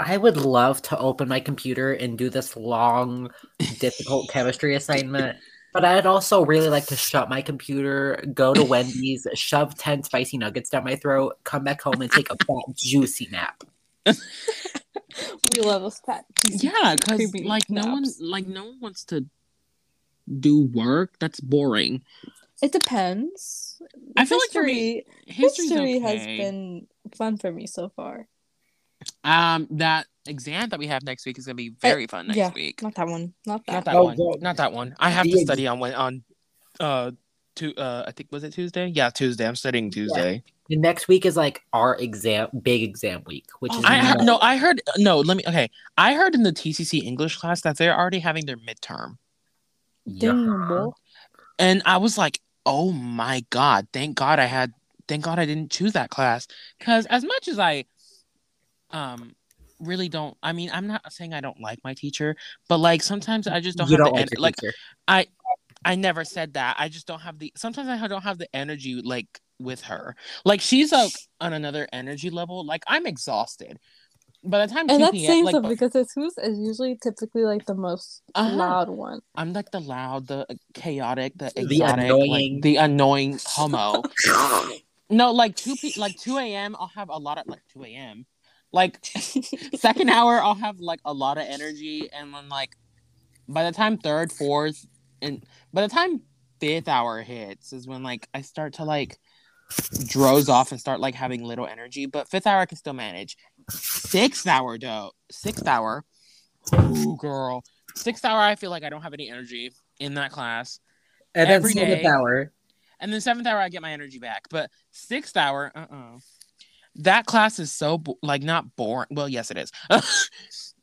I would love to open my computer and do this long, <laughs> difficult chemistry assignment. But I'd also really like to shut my computer, go to Wendy's, shove 10 spicy nuggets down my throat, come back home and take a <laughs> fat, juicy nap. We love those fat. yeah because creepy like no one like no one wants to do work that's boring It depends. I feel like for me, history, history's history has been fun for me so far. Um, that exam that we have next week is gonna be very fun next yeah. week. Not that one. Not that. Not that Oh, one. well, Not that one. I have the to ex- study on when on uh to uh I think was it Tuesday? Yeah, Tuesday. I'm studying Tuesday. And next week is like our exam, big exam week, which is Oh, I heard, no, I heard no. Let me okay. I heard in the TCC English class that they're already having their midterm, Yeah. Damn, boy. and I was like, oh my god! Thank God I had. Thank God I didn't choose that class because as much as I, um, really don't. I mean, I'm not saying I don't like my teacher, but like sometimes I just don't you have don't the like en- like teacher. I never said that. I just don't have the sometimes I don't have the energy like with her. Like she's like on another energy level. Like I'm exhausted. By the time And 2 that's p.m. saying like something because Jesus is usually typically like the most Uh-huh. loud one. I'm like the loud, the chaotic, the The annoying. like, the annoying homo. <laughs> no, like two p like two a.m. I'll have a lot of like two a.m. Like <laughs> second <laughs> hour I'll have like a lot of energy and then like by the time third, fourth, and by the time fifth hour hits is when like I start to like droze off and start like having little energy. But fifth hour I can still manage. Sixth hour though, sixth hour, ooh girl, sixth hour I feel like I don't have any energy in that class. And then seventh day. hour. And then seventh hour, I get my energy back. But sixth hour, uh uh That class is so, bo- like, not boring. Well, yes, it is. <laughs>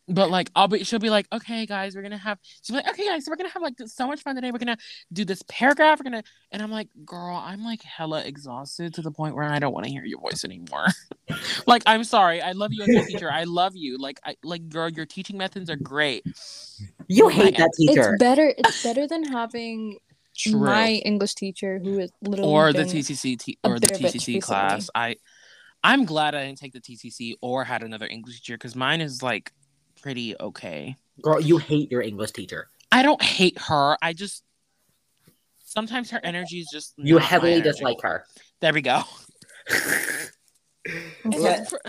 but, like, I'll be, she'll be like, okay, guys, we're going to have, she'll be like, okay, guys, so we're going to have, like, so much fun today. We're going to do this paragraph. We're going to, and I'm like, girl, I'm, like, hella exhausted to the point where I don't want to hear your voice anymore. <laughs> like, I'm sorry. I love you as a teacher. I love you. Like, I, like, girl, your teaching methods are great. You my hate that teacher. It's better. It's better than having True. my English teacher who is literally or the TCC t- a or the bit of TCC recently. class. I I'm glad I didn't take the TCC or had another English teacher because mine is like pretty okay. Girl, you hate your English teacher. I don't hate her. I just sometimes her energy is just You not my heavily energy. dislike her. There we go. <laughs> Okay. For-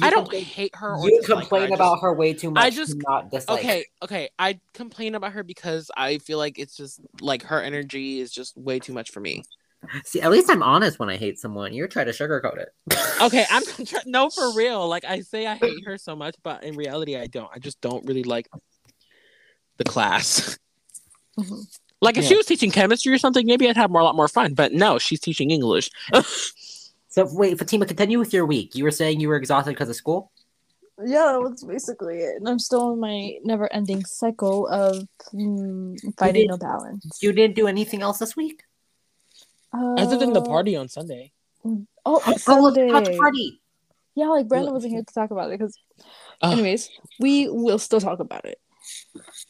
I don't complain- hate her. Or You dislike her. complain just- about her way too much. I just- to not dislike. Okay, okay. I complain about her because I feel like it's just like her energy is just way too much for me. See, at least I'm honest when I hate someone. You're trying to sugarcoat it. Okay, I'm <laughs> try- no for real. Like I say, I hate her so much, but in reality, I don't. I just don't really like the class. Mhm. Like if Yeah. she was teaching chemistry or something, maybe I'd have more a lot more fun. But no, she's teaching English. <laughs> So wait, Fatima, continue with your week. You were saying you were exhausted because of school. Yeah, that was basically it. And I'm still in my never-ending cycle of mm, finding no balance. You didn't do anything else this week. Other than the Uh, party on Sunday. Oh, Oh, look, Sunday. hot party. Yeah, like Brandon wasn't here to talk about it because, Ugh. anyways, we will still talk about it.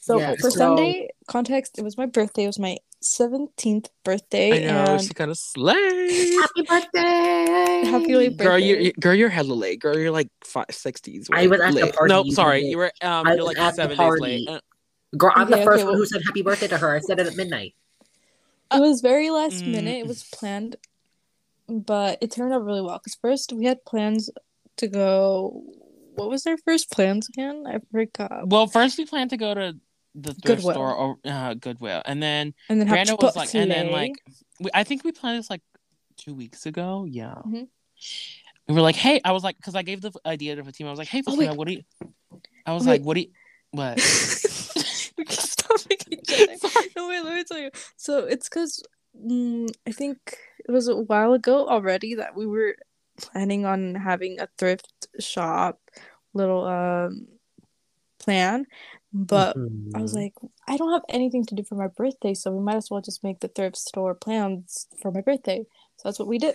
So Yeah, for so- Sunday context, it was my birthday. It was my seventeenth birthday, I know and she kind of slayed. Happy birthday! Happy late birthday. Girl, you're girl, you're hella late. Girl, you're like five, 60s. I was at the late. party, Nope, sorry, you were um, I you're was like at the seven days party. late. Uh, Girl, I'm Okay, the first okay, one well- who said happy birthday to her. I said it at midnight. It was very last Mm. minute. It was planned, but it turned out really well. Because first we had plans to go. What was our first plans again? I forgot. well, first we planned to go to the thrift Goodwill. store or uh, Goodwill, and then And then Brandon was like, and then like, we, I think we planned this like two weeks ago. Yeah, Mhm. we were like, hey, I was like, because I gave the idea to Fatima. I was like, hey, Oh, Fatima, wait. what do you? I was Wait. like, what do you? What? <laughs> <laughs> we can stop each other. No, wait, let me tell you. So it's because mm, I think it was a while ago already that we were planning on having a thrift shop little um plan, but I was Mhm. like, I don't have anything to do for my birthday, so we might as well just make the thrift store plans for my birthday. So that's what we did.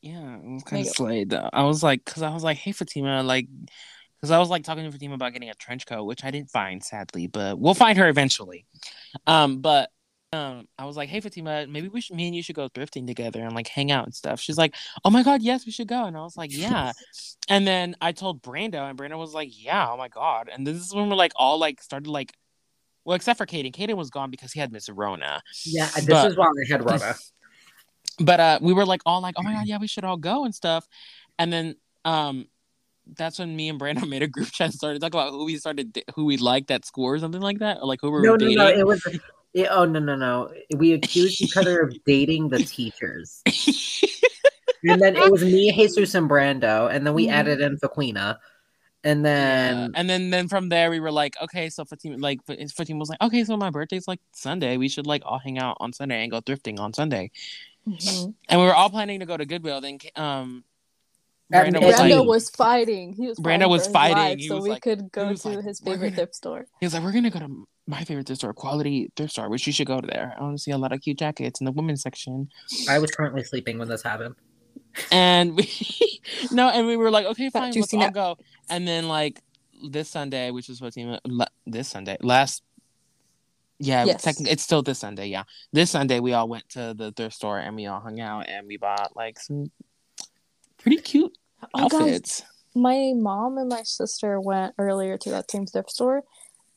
Yeah, There kind of slayed though. I was like, because I was like, hey Fatima, like, because I was like talking to Fatima about getting a trench coat, which I didn't find sadly, but we'll find her eventually. Um, but um, I was like, hey Fatima, maybe we should, me and you should go thrifting together and like hang out and stuff. She's like, oh my god, yes, we should go. And I was like, <laughs> yeah. and then I told Brando, and Brando was like, yeah, oh my god. And this is when we're like all like started like, well, except for Caden. Caden was gone because he had Miss Rona. Yeah, this But- is why I had Rona. <laughs> but uh we were like all like oh my god yeah we should all go and stuff and then um that's when me and Brandon <laughs> made a group chat and started talking about who we started who we liked at school or something like that or like who we No, were no, dating no. It was. It, oh no, no, no. We accused each other of <laughs> dating the teachers, <laughs> and then it was me, Jesus, and Brando, and then we Mhm. added in Faquina, and Yeah. then and then then from there we were like okay so Fatima like Fatima was like okay so my birthday's like Sunday we should like all hang out on Sunday and go thrifting on Sunday Mhm. and we were all planning to go to Goodwill then um And- Brandon was Brando like was fighting. He was Brando fighting was fighting. life He so was we like- could go to like, his favorite gonna- thrift store. he was like we're gonna go to my favorite thrift store quality thrift store which you should go to there I want to see a lot of cute jackets in the women's section I was currently sleeping when this happened. and we <laughs> no and we were like okay fine let's all nut. go and then like this sunday which is what team la- this sunday last yeah Yes. technically it's still this sunday yeah this sunday we all went to the thrift store and we all hung out and we bought like some pretty cute Oh, guys, outfits my mom and my sister went earlier to that same thrift store.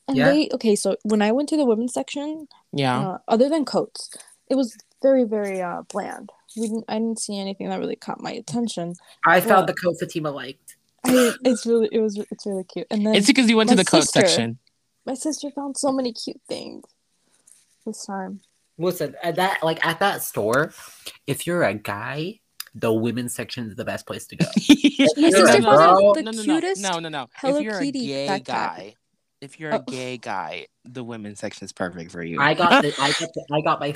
And Yeah. they okay, so when I went to the women's section, yeah uh, other than coats, it was very, very uh bland. We didn't I didn't see anything that really caught my attention. I Well- found the coat Fatima liked. I, it's really it was it's really cute. And then it's because you went to my the coat sister- section my sister found so many cute things this time. Listen, at that like at that store, if you're a guy, the women's section is the best place to go. <laughs> My You're sister a found the no, no, cutest no, no, no, no. Hello If you're Kitty a gay backpack. guy, if you're a Oh. gay guy, the women's section is perfect for you. I got the, I <laughs> got the, I got my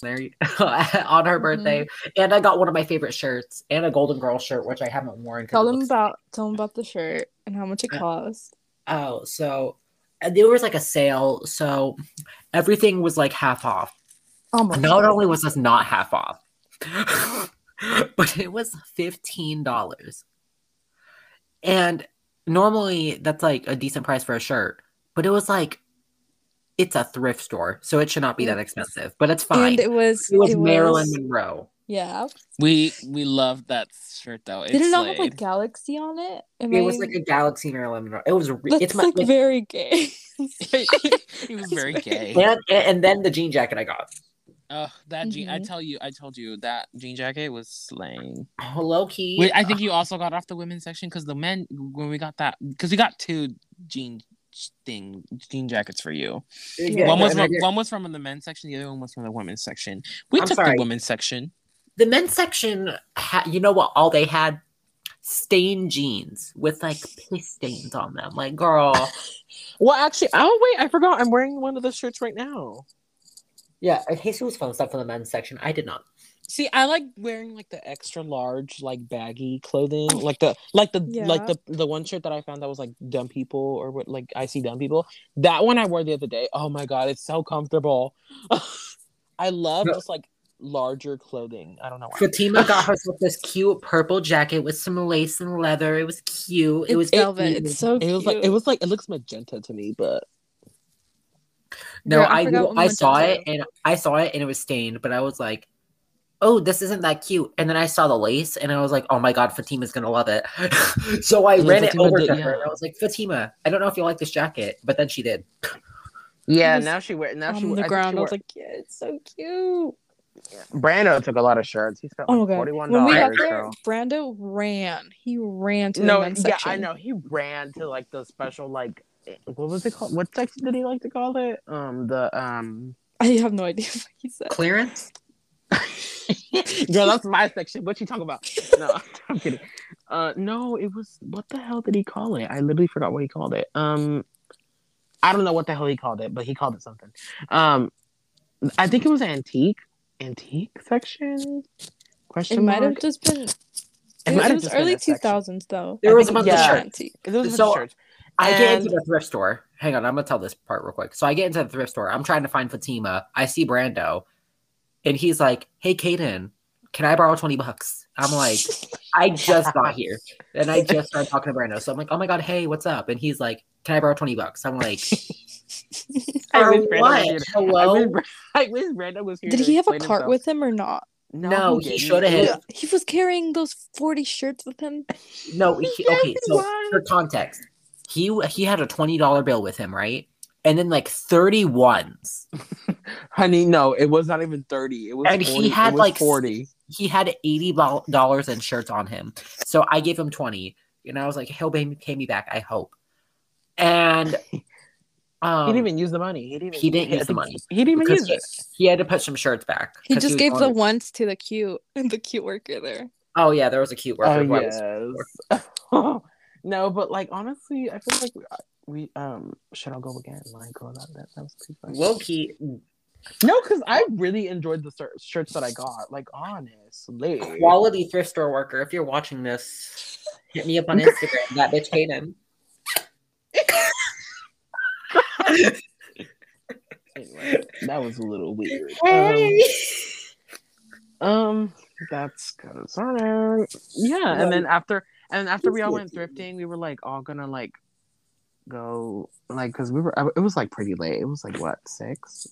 there <laughs> you- on her birthday, and I got one of my favorite shirts and a Golden Girl shirt, which I haven't worn. Tell them looks- about tell them about the shirt and how much it Uh, cost. Oh, so uh, there was like a sale, so everything was like half off. Almost. Not only was this not half off, <laughs> but it was fifteen dollars. And normally that's like a decent price for a shirt, but it was like it's a thrift store, so it should not be that expensive. But it's fine. and it was it was it Marilyn was- Monroe. Yeah. we we love that shirt though. It's Did it not have slayed. like Galaxy on it? Am It I- was like a Galaxy Marilyn Monroe. It was. Re- That's it's my. like very gay. <laughs> he was very gay. and, and then the jean jacket I got. Oh, that jean! I Mhm. tell you, I told you that jean jacket was slaying. Oh, low key. Wait, I think you also got off the women's section because the men when we got that because we got two jean thing jean jackets for you. Yeah, one was and from, one was from the men's section, the other one was from the women's section. We I'm took sorry. the women's section. the men's section. Ha- you know what? All they had stained jeans with like piss stains on them. Like, girl. <laughs> Well, actually, oh wait, I forgot. I'm wearing one of those shirts right now. Yeah, uh, Jesus found stuff from the men's section. I did not. See, I like wearing like the extra large, like baggy clothing, like the like the like the the one shirt that I found that was like dumb people or what like I see dumb people. That one I wore the other day. Oh my god, it's so comfortable. <laughs> I love No. just like larger clothing. I don't know why. Fatima got <laughs> herself this cute purple jacket with some lace and leather. It was cute. It was It's velvet. It's so It cute. was like it was like it looks magenta to me, but No, Girl, I I forgot I saw it is. and I saw it and it was stained, but I was like, "Oh, this isn't that cute." And then I saw the lace and I was like, "Oh my god, Fatima's gonna love it." <laughs> so I Yeah, ran Fatima it over did, to yeah. her and I was like, "Fatima, I don't know if you like this jacket," but then she did. yeah. Now she wear now she on the I ground. she I was like, yeah, it's so cute. Brando took a lot of shirts. He spent Oh like my god. forty one When we got dollars. there, Brando ran. He ran to the No, men's yeah, section. I know. He ran to like the special like what was it called? What section did he like to call it? Um, the um. I have no idea <laughs> what he said. Clearance? <laughs> Girl, that's my section. What you talking about? No, <laughs> I'm kidding. Uh, no, it was what the hell did he call it? I literally forgot what he called it. Um, I don't know what the hell he called it, but he called it something. Um, I think it was antique, antique section. Question It might have just been. It It, was early two thousands though. There was think a it bunch of Yeah. shirts. antique. It was a So- church. I get into the thrift store. Hang on, I'm gonna tell this part real quick. So I get into the thrift store. I'm trying to find Fatima. I see Brando, and he's like, "Hey, Caden, can I borrow twenty bucks?" I'm like, "I just got here, and I just started talking to Brando." So I'm like, "Oh my god, hey, what's up?" And he's like, "Can I borrow twenty bucks?" I'm like, <laughs> I "For wish Brando was what? here. I Hello?" wish, <laughs> I wish Brando was here. Did he have a cart himself. with him or not? No, he didn't. shoulda It was- He was carrying those forty shirts with him. No, he, okay. So for context, he he had a twenty dollar bill with him, right? And then like thirty ones. <laughs> Honey, no, it was not even 30. It was And he had, like, 40. He had eighty dollars in shirts on him, so I gave him twenty, and I was like, "He'll pay me, pay me back, I hope." And <laughs> um, he didn't even use the money. He didn't even he didn't I use the money He didn't even use he, it. he had to put some shirts back. He just was gave the to- ones to the cute <laughs> the cute worker there. Oh yeah, there was a cute worker. Oh, who was- yes. No, but like, honestly, I feel like we, we um, should I go again? Like, go that, that, that was too funny. Low key, no, because I really enjoyed the shir- shirts that I got. Like, honestly. quality thrift store worker. If you're watching this, hit me up on Instagram. that bitch Caden. Anyway, that was a little weird. Hey. Um, um that's concerning. Yeah, and then after and after we all went thrifting, we were like all gonna like go like because we were it was like pretty late. It was like what six?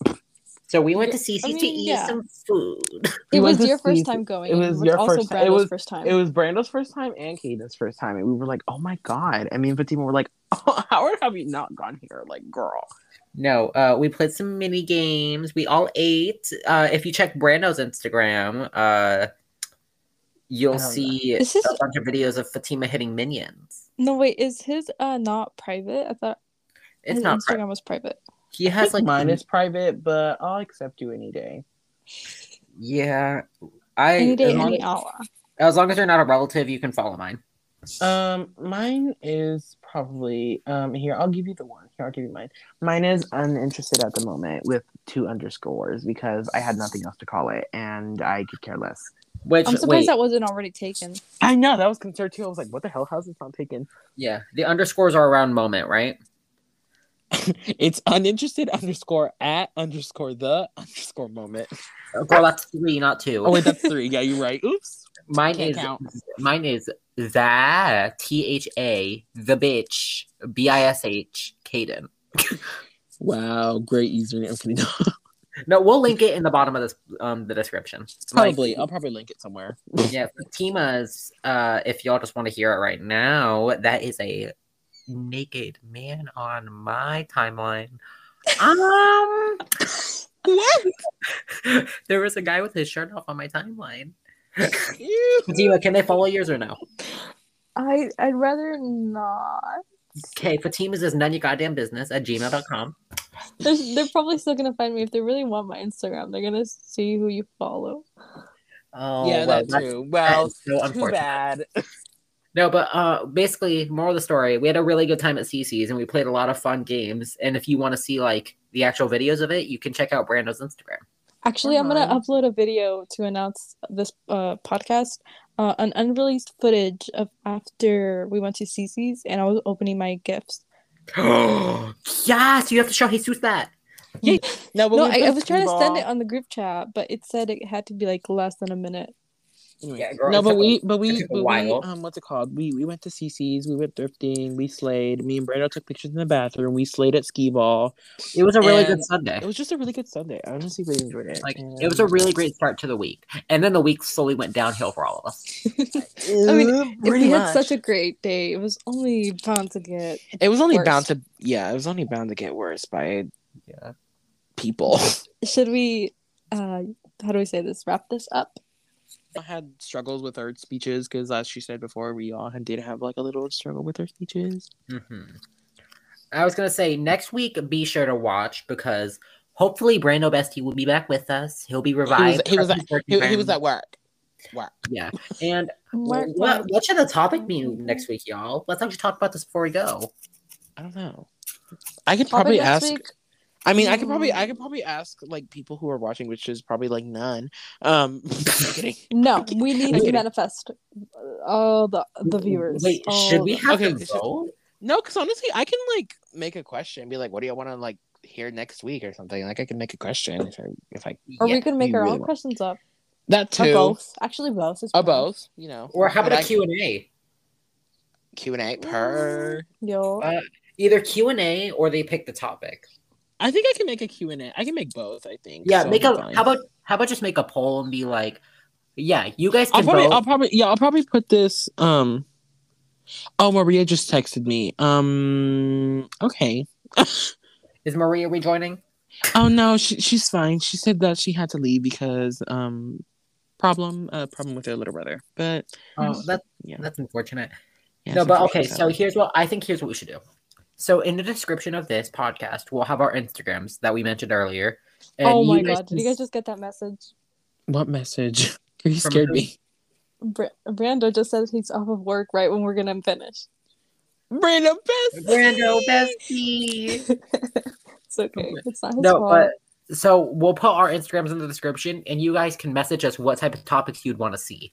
So we went to I Cicis to eat yeah. some food. <laughs> It was your first time going. it and was your also first ti- it was- first time. It was Brando's first time and Caden's first time, and we were like, oh my god. And me and Fatima were like, <laughs> oh, how have you not gone here? Like, girl. No, uh, we played some mini games. We all ate. Uh, if you check Brando's Instagram, uh, you'll I don't know. see This is- a bunch of videos of Fatima hitting minions. no wait, is his uh not private? I thought It's his not. Instagram pri- was private. he has like mine is private, but I'll accept you any day. Yeah, I Any day, as, long any as, hour. as long as you're not a relative, you can follow mine. Um, mine is probably um here. I'll give you the one. Here, I'll give you mine. Mine is uninterested at the moment with two underscores because I had nothing else to call it, and I could care less. Which I'm surprised wait, that wasn't already taken. I know that was concerned too. I was like, what the hell? How's this not taken? yeah, the underscores are around moment, right? <laughs> it's uninterested underscore at underscore the underscore moment. Oh, Girl, that's three, not two. Oh wait, that's three. Yeah, you're right. Oops. mine can't is count. mine is the T H A the bitch B I S H Caden. <laughs> Wow, great username. I'm kidding. <laughs> No, we'll link it in the bottom of this um the description. Like, Probably. I'll probably link it somewhere. <laughs> yeah, Fatima's. Uh, if y'all just want to hear it right now, that is a naked man on my timeline. Um, What? <laughs> there was a guy with his shirt off on my timeline. <laughs> Ew. Fatima, can they follow yours or no? I I'd rather not. Okay, Fatima's is none your goddamn business at gmail.com. They're, they're probably still gonna find me if they really want my Instagram. They're gonna see who you follow. Oh, yeah, well, that that's- too. Well, is so too unfortunate. bad. No, but uh, basically, moral of the story: we had a really good time at Cicis, and we played a lot of fun games. And if you want to see like the actual videos of it, you can check out Brando's Instagram. Actually, I'm gonna upload a video to announce this uh, podcast. Uh, an unreleased footage of after we went to Cicis and I was opening my gifts. <gasps> yes, you have to show Jesus that. No, but no, I, I was trying to send it on the group chat, but it said it had to be like less than a minute. Anyway. Yeah, girl, no, but we, but we, but we, um, what's it called? We we went to Cicis, we went thrifting, we slayed. Me and Brando took pictures in the bathroom. We slayed at skee ball. It was a really good Sunday. It was just a really good Sunday. I honestly really enjoyed it. Like it was a really great start to the week, and then the week slowly went downhill for all of us. <laughs> I mean, If we had such a great day, it was only bound to get. It was only worse. bound to, yeah, it was only bound to get worse by Yeah. people. <laughs> Should we? uh How do we say this? Wrap this up. I had struggles with our speeches because, as she said before, we all did have like a little struggle with our speeches. hmm I was gonna say next week, be sure to watch because hopefully Brando Bestie will be back with us. He'll be revived. he was from his work He, he was at work. Work. Yeah, and <laughs> Work, what work. what should the topic be next week, y'all? Let's actually talk about this before we go. I don't know. I could probably ask. week? I mean, I could probably, Mm. I could probably ask like people who are watching, which is probably like none. Um, <laughs> <laughs> No, we need to manifest uh, all the the viewers. Wait, should we have Okay, to vote? No, because honestly, I can like make a question, and be like, "What do you want to like hear next week?" or something. Like, I can make a question if I, if I Or Yeah, we could make our really own want- questions up. that Or too. both. Actually, both. Is Or fine. both. You know, Or how about But a I- Q and A? Q and A per. Yo. Uh, Either Q and A or they pick the topic. I think I can make a Q and A. I can make both. I think. Yeah, so make a. How about how about just make a poll and be like, yeah, you guys I'll can probably, vote. I'll probably, yeah, I'll probably put this. Um, oh, Maria just texted me. Um, okay. Is Maria rejoining? Oh no, she she's fine. She said that she had to leave because um, problem, uh, problem with her little brother. But Oh, that's yeah, that's unfortunate. yeah no, but okay. So here's what I think. Here's what we should do. So in the description of this podcast, we'll have our Instagrams that we mentioned earlier. and oh my you guys god! Did you guys just get that message? what message? <laughs> You scared who? me. Br- Brando just said he's off of work right when we're gonna finish. Brandon best. Brando bestie. <laughs> It's okay. It's not his no, fault. but so we'll put our Instagrams in the description, and you guys can message us what type of topics you'd want to see,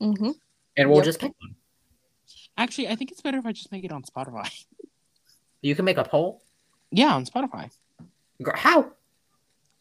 hmm and we'll Yep. just pick one. Actually, I think it's better if I just make it on Spotify. You can make a poll. Yeah, on Spotify. How?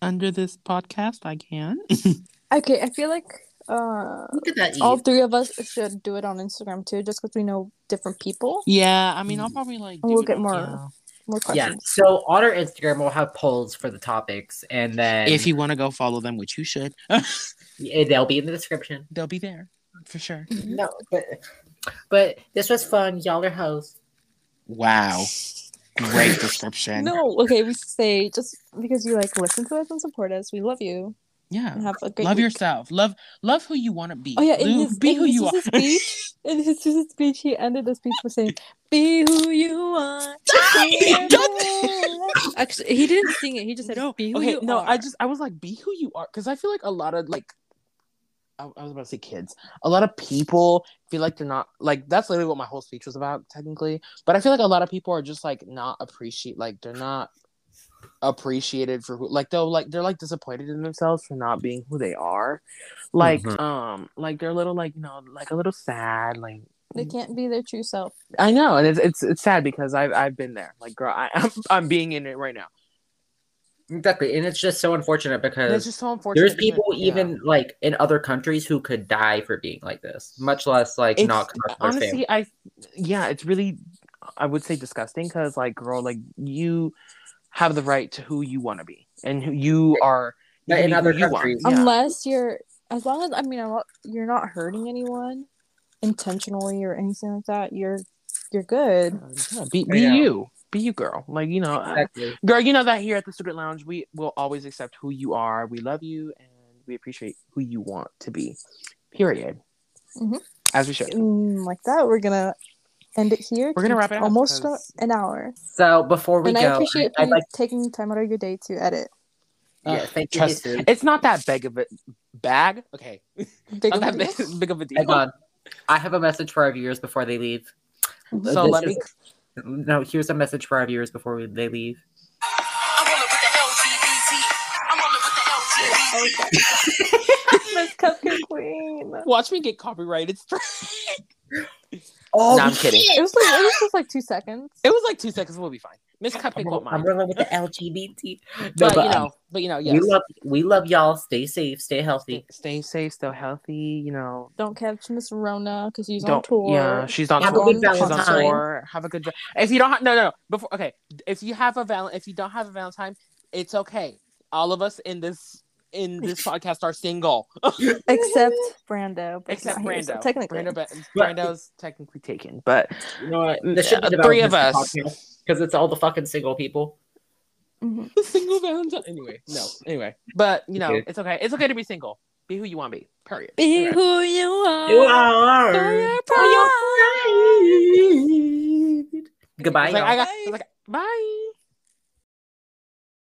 Under this podcast, I can. <laughs> Okay, I feel like uh, Look at that. all three of us should do it on Instagram too, just because we know different people. yeah, I mean, I'll probably like. We'll it get on- more yeah. More Yeah. So on our Instagram, we'll have polls for the topics, and then If you want to go follow them, which you should, <laughs> they'll be in the description. they'll be there for sure. No, but but this was fun. Y'all are hosts. Wow, great <laughs> description. No, okay, we say just because you like listen to us and support us, we love you Yeah. and have a great love week. yourself. Love love who you want to be. Oh yeah, in Lu- his, be in who his you <laughs> are. speech, in his, his speech, he ended the speech by saying, <laughs> "Be who you are." He does Actually, he didn't sing it. He just said, no, "Be who okay, you no. are." I just I was like, be who you are, because I feel like a lot of like, I, I was about to say kids. A lot of people feel like they're not like that's literally what my whole speech was about, technically. But I feel like a lot of people are just like not appreciate, like they're not appreciated for who, like they'll like they're like disappointed in themselves for not being who they are, like Mhm. um like they're a little like you know like a little sad, like they can't be their true self. I know, and it's it's it's sad because I've I've been there. Like, girl, I, <laughs> I'm I'm being in it right now. Exactly, and it's just so unfortunate And it's because just so unfortunate. there's because- people yeah. even like in other countries who could die for being like this, much less like It's- not come out to their family. honestly, I yeah, it's really I would say disgusting because like, girl, like you have the right to who you want to be and who you are. you in be who other you countries- Yeah. Unless you're, as long as I mean, a lot- you're not hurting anyone intentionally or anything like that. You're you're good. Uh, yeah, be be know. you, be you, girl. Like you know, I- Exactly. girl. You know that here at the student lounge, we will always accept who you are. We love you and we appreciate who you want to be. Period. Mhm. As we should. And like that, we're gonna end it here. We're gonna wrap it up almost because- an hour. So before we and go, I appreciate I'd you like taking time out of your day to edit. yeah, Uh, thank you. Trust, Jesus. it's not that big of a bag. Okay, <laughs> Big not of that a deal. big, big of a deal. Hang on, I have a message for our viewers before they leave. So This let me. Is- No, here's a message for our viewers before we, they leave. I'm rolling with the LGBT. I'm rolling with the Okay. <laughs> Miss Cupcake Queen. Watch me get copyrighted. <laughs> straight. Oh, No, I'm kidding. It was like it was just like two seconds. it was like two seconds. We'll be fine. Miss Cupcake I'm, won't I'm rolling with the <laughs> LGBT. No, But, but, you um, know, but you know, yes. we love we love y'all. Stay safe. Stay healthy. stay, stay safe, stay healthy. You know, Don't catch Miss Rona because she's on don't. tour. Yeah, she's on Have a tour. good She's on tour. Have a good. If you don't, have, no, no, no. Before, okay. If you have a val, if you don't have a Valentine, it's okay. All of us in this in <laughs> this podcast are single, <laughs> Except Brando. except he's here, so Brando. technically. Brando, but <laughs> But- Brando's technically taken, but You know what? This should be uh, the three of us. because it's all the fucking single people. Mhm. single Valentine. Anyway, no. Anyway, but you know, Okay. it's okay. It's okay to be single. Be who you want to be. Period. Be Anyway. who you are. You are. Bye. Goodbye. It's like, y'all. I got, it's like, bye.